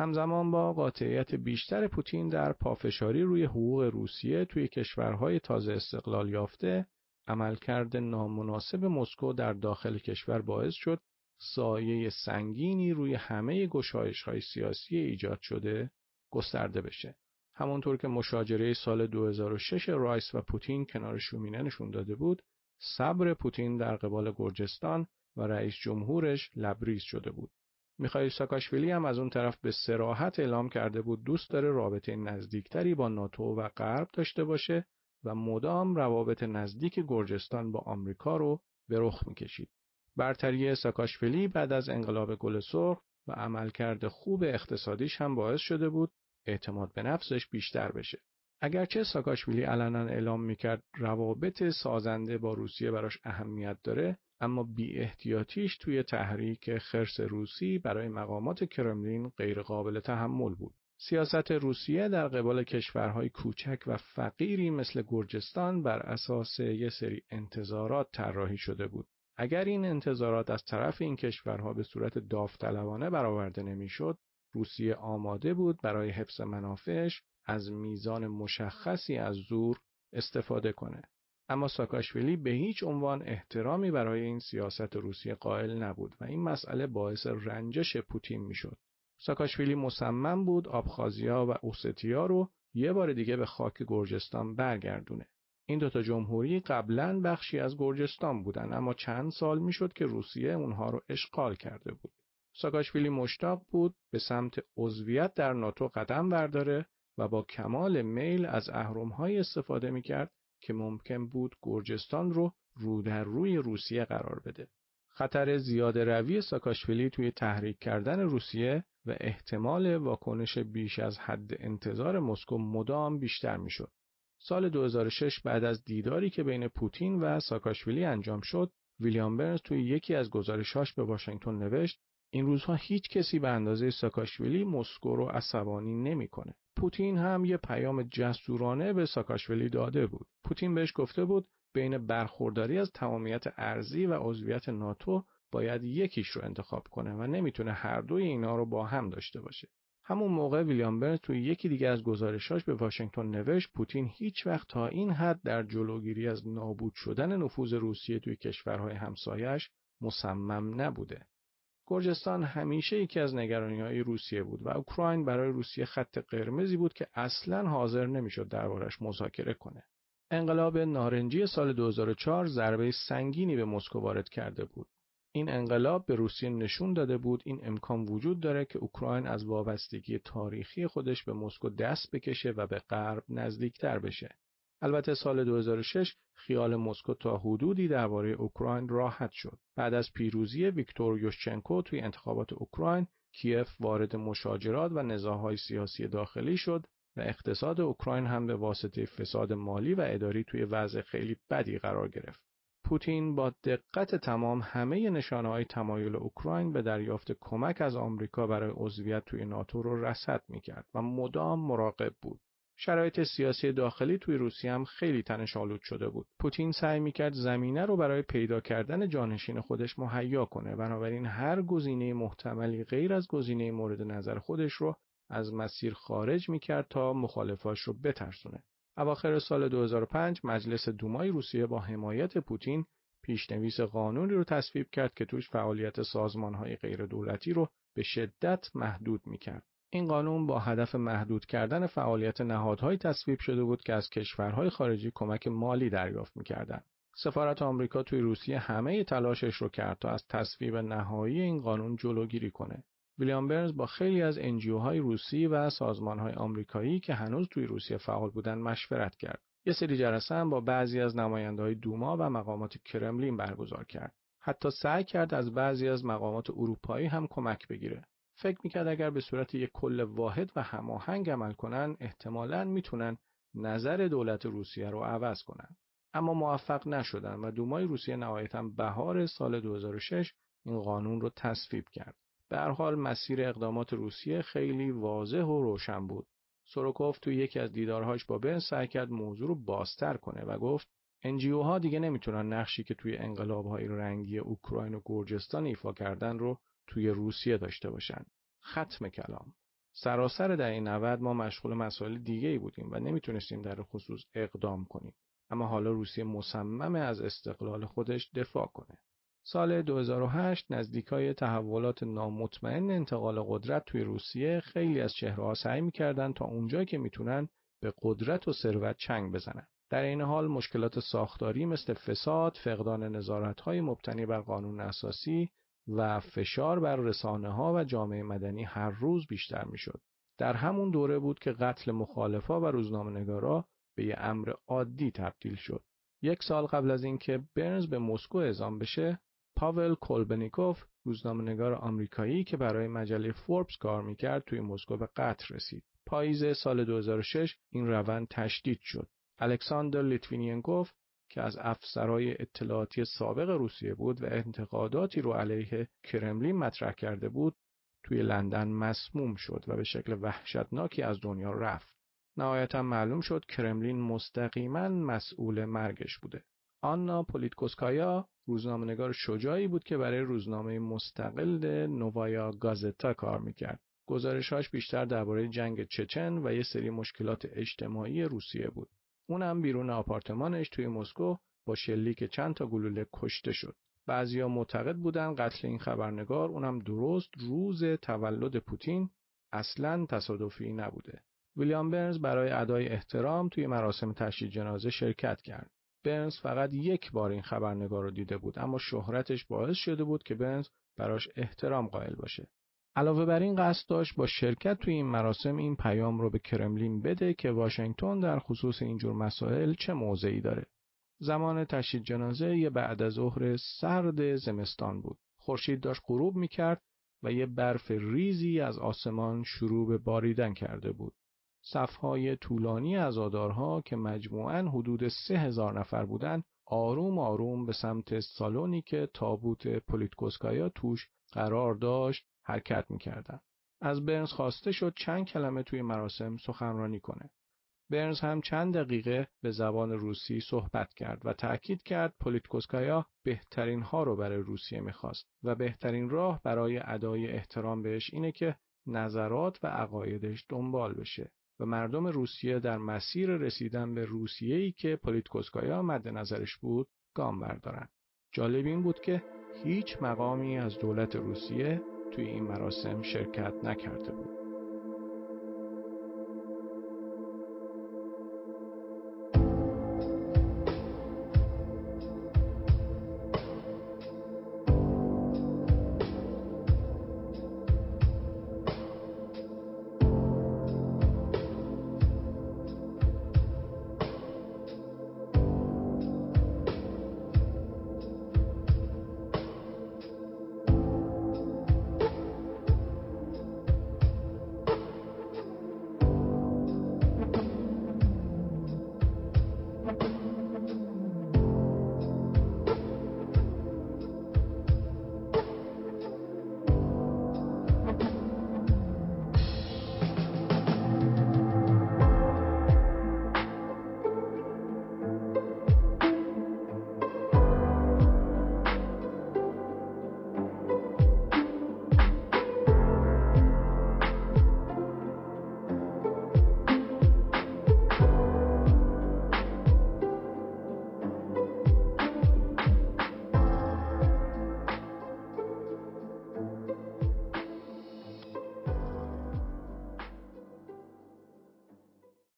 همزمان با قاطعیت بیشتر پوتین در پافشاری روی حقوق روسیه توی کشورهای تازه استقلال یافته عملکرد نامناسب مسکو در داخل کشور باعث شد سایه سنگینی روی همه گشایش های سیاسی ایجاد شده گسترده بشه. همونطور که مشاجره سال 2006 رایس و پوتین کنار شومینه نشون داده بود، صبر پوتین در قبال گرجستان و رئیس جمهورش لبریز شده بود. میخائیل ساکاشویلی هم از اون طرف به سراحت اعلام کرده بود دوست داره رابطه نزدیکتری با ناتو و غرب داشته باشه و مدام روابط نزدیک گرجستان با آمریکا رو به رخ می‌کشید. برتری ساکاشویلی بعد از انقلاب گل سرخ و عملکرد خوب اقتصادیش هم باعث شده بود اعتماد به نفسش بیشتر بشه. اگرچه ساکاشویلی علنا اعلام می‌کرد روابط سازنده با روسیه براش اهمیت داره اما بی احتیاطیش توی تحریک خرس روسی برای مقامات کرملین غیرقابل تحمل بود. سیاست روسیه در قبال کشورهای کوچک و فقیری مثل گرجستان بر اساس یه سری انتظارات طراحی شده بود. اگر این انتظارات از طرف این کشورها به صورت داوطلبانه برآورده نمی‌شد، روسیه آماده بود برای حفظ منافعش از میزان مشخصی از زور استفاده کنه. اما ساکاشویلی به هیچ عنوان احترامی برای این سیاست روسیه قائل نبود و این مسئله باعث رنجش پوتین می‌شد. ساکاشویلی مصمم بود آبخازیا و اوستیا رو یه بار دیگه به خاک گرجستان برگردونه. این دوتا جمهوری قبلا بخشی از گرجستان بودن اما چند سال می‌شد که روسیه اونها رو اشغال کرده بود. ساکاشویلی مشتاق بود به سمت عضویت در ناتو قدم برداره و با کمال میل از اهرم‌های استفاده می‌کرد که ممکن بود گرجستان رو رو در روی روسیه قرار بده. خطر زیاد روی ساکاشویلی توی تحریک کردن روسیه و احتمال واکنش بیش از حد انتظار مسکو مدام بیشتر می‌شد. سال 2006 بعد از دیداری که بین پوتین و ساکاشویلی انجام شد، ویلیام برنز توی یکی از گزارشاش به واشنگتن نوشت این روزها هیچ کسی به اندازه ساکاشویلی مسکو رو عصبانی نمی‌کنه. پوتین هم یه پیام جسورانه به ساکاشویلی داده بود. پوتین بهش گفته بود بین برخورداری از تمامیت ارزی و عضویت ناتو باید یکیش رو انتخاب کنه و نمی‌تونه هر دوی اینا رو با هم داشته باشه. همون موقع ویلیام برنز توی یکی دیگه از گزارشاش به واشنگتن نوشت پوتین هیچ وقت تا این حد در جلوگیری از نابود شدن نفوذ روسیه توی کشورهای همسایش مصمم نبوده. گرجستان همیشه یکی از نگرانی های روسیه بود و اوکراین برای روسیه خط قرمزی بود که اصلا حاضر نمی‌شد دربارش مذاکره کنه. انقلاب نارنجی سال 2004 ضربه سنگینی به مسکو وارد کرده بود. این انقلاب به روسیه نشون داده بود این امکان وجود داره که اوکراین از وابستگی تاریخی خودش به مسکو دست بکشه و به غرب نزدیکتر بشه. البته سال 2006 خیال مسکو تا حدودی درباره اوکراین راحت شد. بعد از پیروزی ویکتور یوشچنکو توی انتخابات اوکراین، کیف وارد مشاجرات و نزاعهای سیاسی داخلی شد و اقتصاد اوکراین هم به واسطه فساد مالی و اداری توی وضع خیلی بدی قرار گرفت. پوتین با دقت تمام همه نشانه های تمایل اوکراین به دریافت کمک از آمریکا برای عضویت توی ناتو رو رصد می‌کرد و مدام مراقب بود. شرایط سیاسی داخلی توی روسیه هم خیلی تنش آلود شده بود. پوتین سعی می‌کرد زمینه رو برای پیدا کردن جانشین خودش مهیا کنه. بنابراین هر گزینه محتملی غیر از گزینه مورد نظر خودش رو از مسیر خارج می‌کرد تا مخالفاش رو بترسونه. اواخر سال 2005 مجلس دومای روسیه با حمایت پوتین پیشنویس قانونی رو تصویب کرد که توش فعالیت سازمانهای غیر دولتی رو به شدت محدود می‌کرد. این قانون با هدف محدود کردن فعالیت نهادهایی تصویب شده بود که از کشورهای خارجی کمک مالی دریافت می‌کردند. سفارت آمریکا توی روسیه همه تلاشش رو کرد تا از تصویب نهایی این قانون جلوگیری کنه. ویلیام برنز با خیلی از انجیوهای روسی و سازمانهای آمریکایی که هنوز توی روسیه فعال بودن مشورت کرد. یه سری جلسه هم با بعضی از نمایندهای دوما و مقامات کرملین برگزار کرد. حتی سعی کرد از بعضی از مقامات اروپایی هم کمک بگیره. فکر می‌کرد اگر به صورت یک کل واحد و هماهنگ عمل کنن احتمالاً می‌تونن نظر دولت روسیه رو عوض کنن. اما موفق نشدن و دومای روسیه نهایتا بهار سال 2006 این قانون رو تصویب کرد. به حال مسیر اقدامات روسیه خیلی واضح و روشن بود. سوروکوف توی یکی از دیدارهاش با برن سعی کرد موضوع رو بازتر کنه و گفت انجیو ها دیگه نمی‌تونن نقشی که توی انقلاب های رنگی اوکراین و گرجستان ایفا کردن رو توی روسیه داشته باشن. ختم کلام. سراسر این نود ما مشغول مسائل دیگه ای بودیم و نمی‌تونستیم در خصوص اقدام کنیم. اما حالا روسیه مصمم از استقلال خودش دفاع کنه. سال 2008 نزدیکای تحولات نامطمئن انتقال قدرت توی روسیه خیلی از چهرهها سعی می‌کردن تا اونجایی که می‌تونن به قدرت و ثروت چنگ بزنن. در این حال مشکلات ساختاری مثل فساد، فقدان نظارت‌های مبتنی بر قانون اساسی و فشار بر رسانه ها و جامعه مدنی هر روز بیشتر می‌شد. در همون دوره بود که قتل مخالفا و روزنامه‌نگارا به یه امر عادی تبدیل شد. یک سال قبل از اینکه برنز به مسکو اعزام بشه، پاول کولبنیکوف روزنامه‌نگار آمریکایی که برای مجله فوربس کار می‌کرد توی مسکو به قتل رسید. پاییز سال 2006 این روند تشدید شد. الکساندر لیتویننکو که از افسرهای اطلاعاتی سابق روسیه بود و انتقاداتی رو علیه کرملین مطرح کرده بود توی لندن مسموم شد و به شکل وحشتناکی از دنیا رفت. نهایتا معلوم شد کرملین مستقیما مسئول مرگش بوده. آنا پولیتکوفسکایا روزنامه‌نگار شجاعی بود که برای روزنامه مستقل نووایا گازتا کار می‌کرد. گزارشهاش بیشتر درباره جنگ چچن و یه سری مشکلات اجتماعی روسیه بود. اونم بیرون آپارتمانش توی مسکو با شلیک چند تا گلوله کشته شد. بعضیا معتقد بودن قتل این خبرنگار اونم درست روز تولد پوتین اصلا تصادفی نبوده. ویلیام برنز برای ادای احترام توی مراسم تشییع جنازه شرکت کرد. برنز فقط یک بار این خبرنگار رو دیده بود اما شهرتش باعث شده بود که برنز براش احترام قائل باشه. علاوه بر این قصد داشت با شرکت توی این مراسم این پیام رو به کرملین بده که واشنگتن در خصوص اینجور مسائل چه موضعی داره. زمان تشییع جنازه یه بعد از ظهر سرد زمستان بود. خورشید داشت غروب می‌کرد و یه برف ریزی از آسمان شروع به باریدن کرده بود. صفهای طولانی آدارها که مجموعاً حدود سه هزار نفر بودند آروم آروم به سمت سالونی که تابوت پولیتکوسکایا توش قرار داشت حرکت می‌کردن. از برنز خواسته شد چند کلمه توی مراسم سخنرانی کنه. برنز هم چند دقیقه به زبان روسی صحبت کرد و تأکید کرد پولیتکوسکایا بهترین ها رو برای روسیه می‌خواست و بهترین راه برای ادای احترام بهش اینه که نظرات و عقایدش دنبال بشه و مردم روسیه در مسیر رسیدن به روسیه‌ای که پولیتکوسکایا مد نظرش بود گام بردارن. جالب این بود که هیچ مقامی از دولت روسیه توی این مراسم شرکت نکرده بود.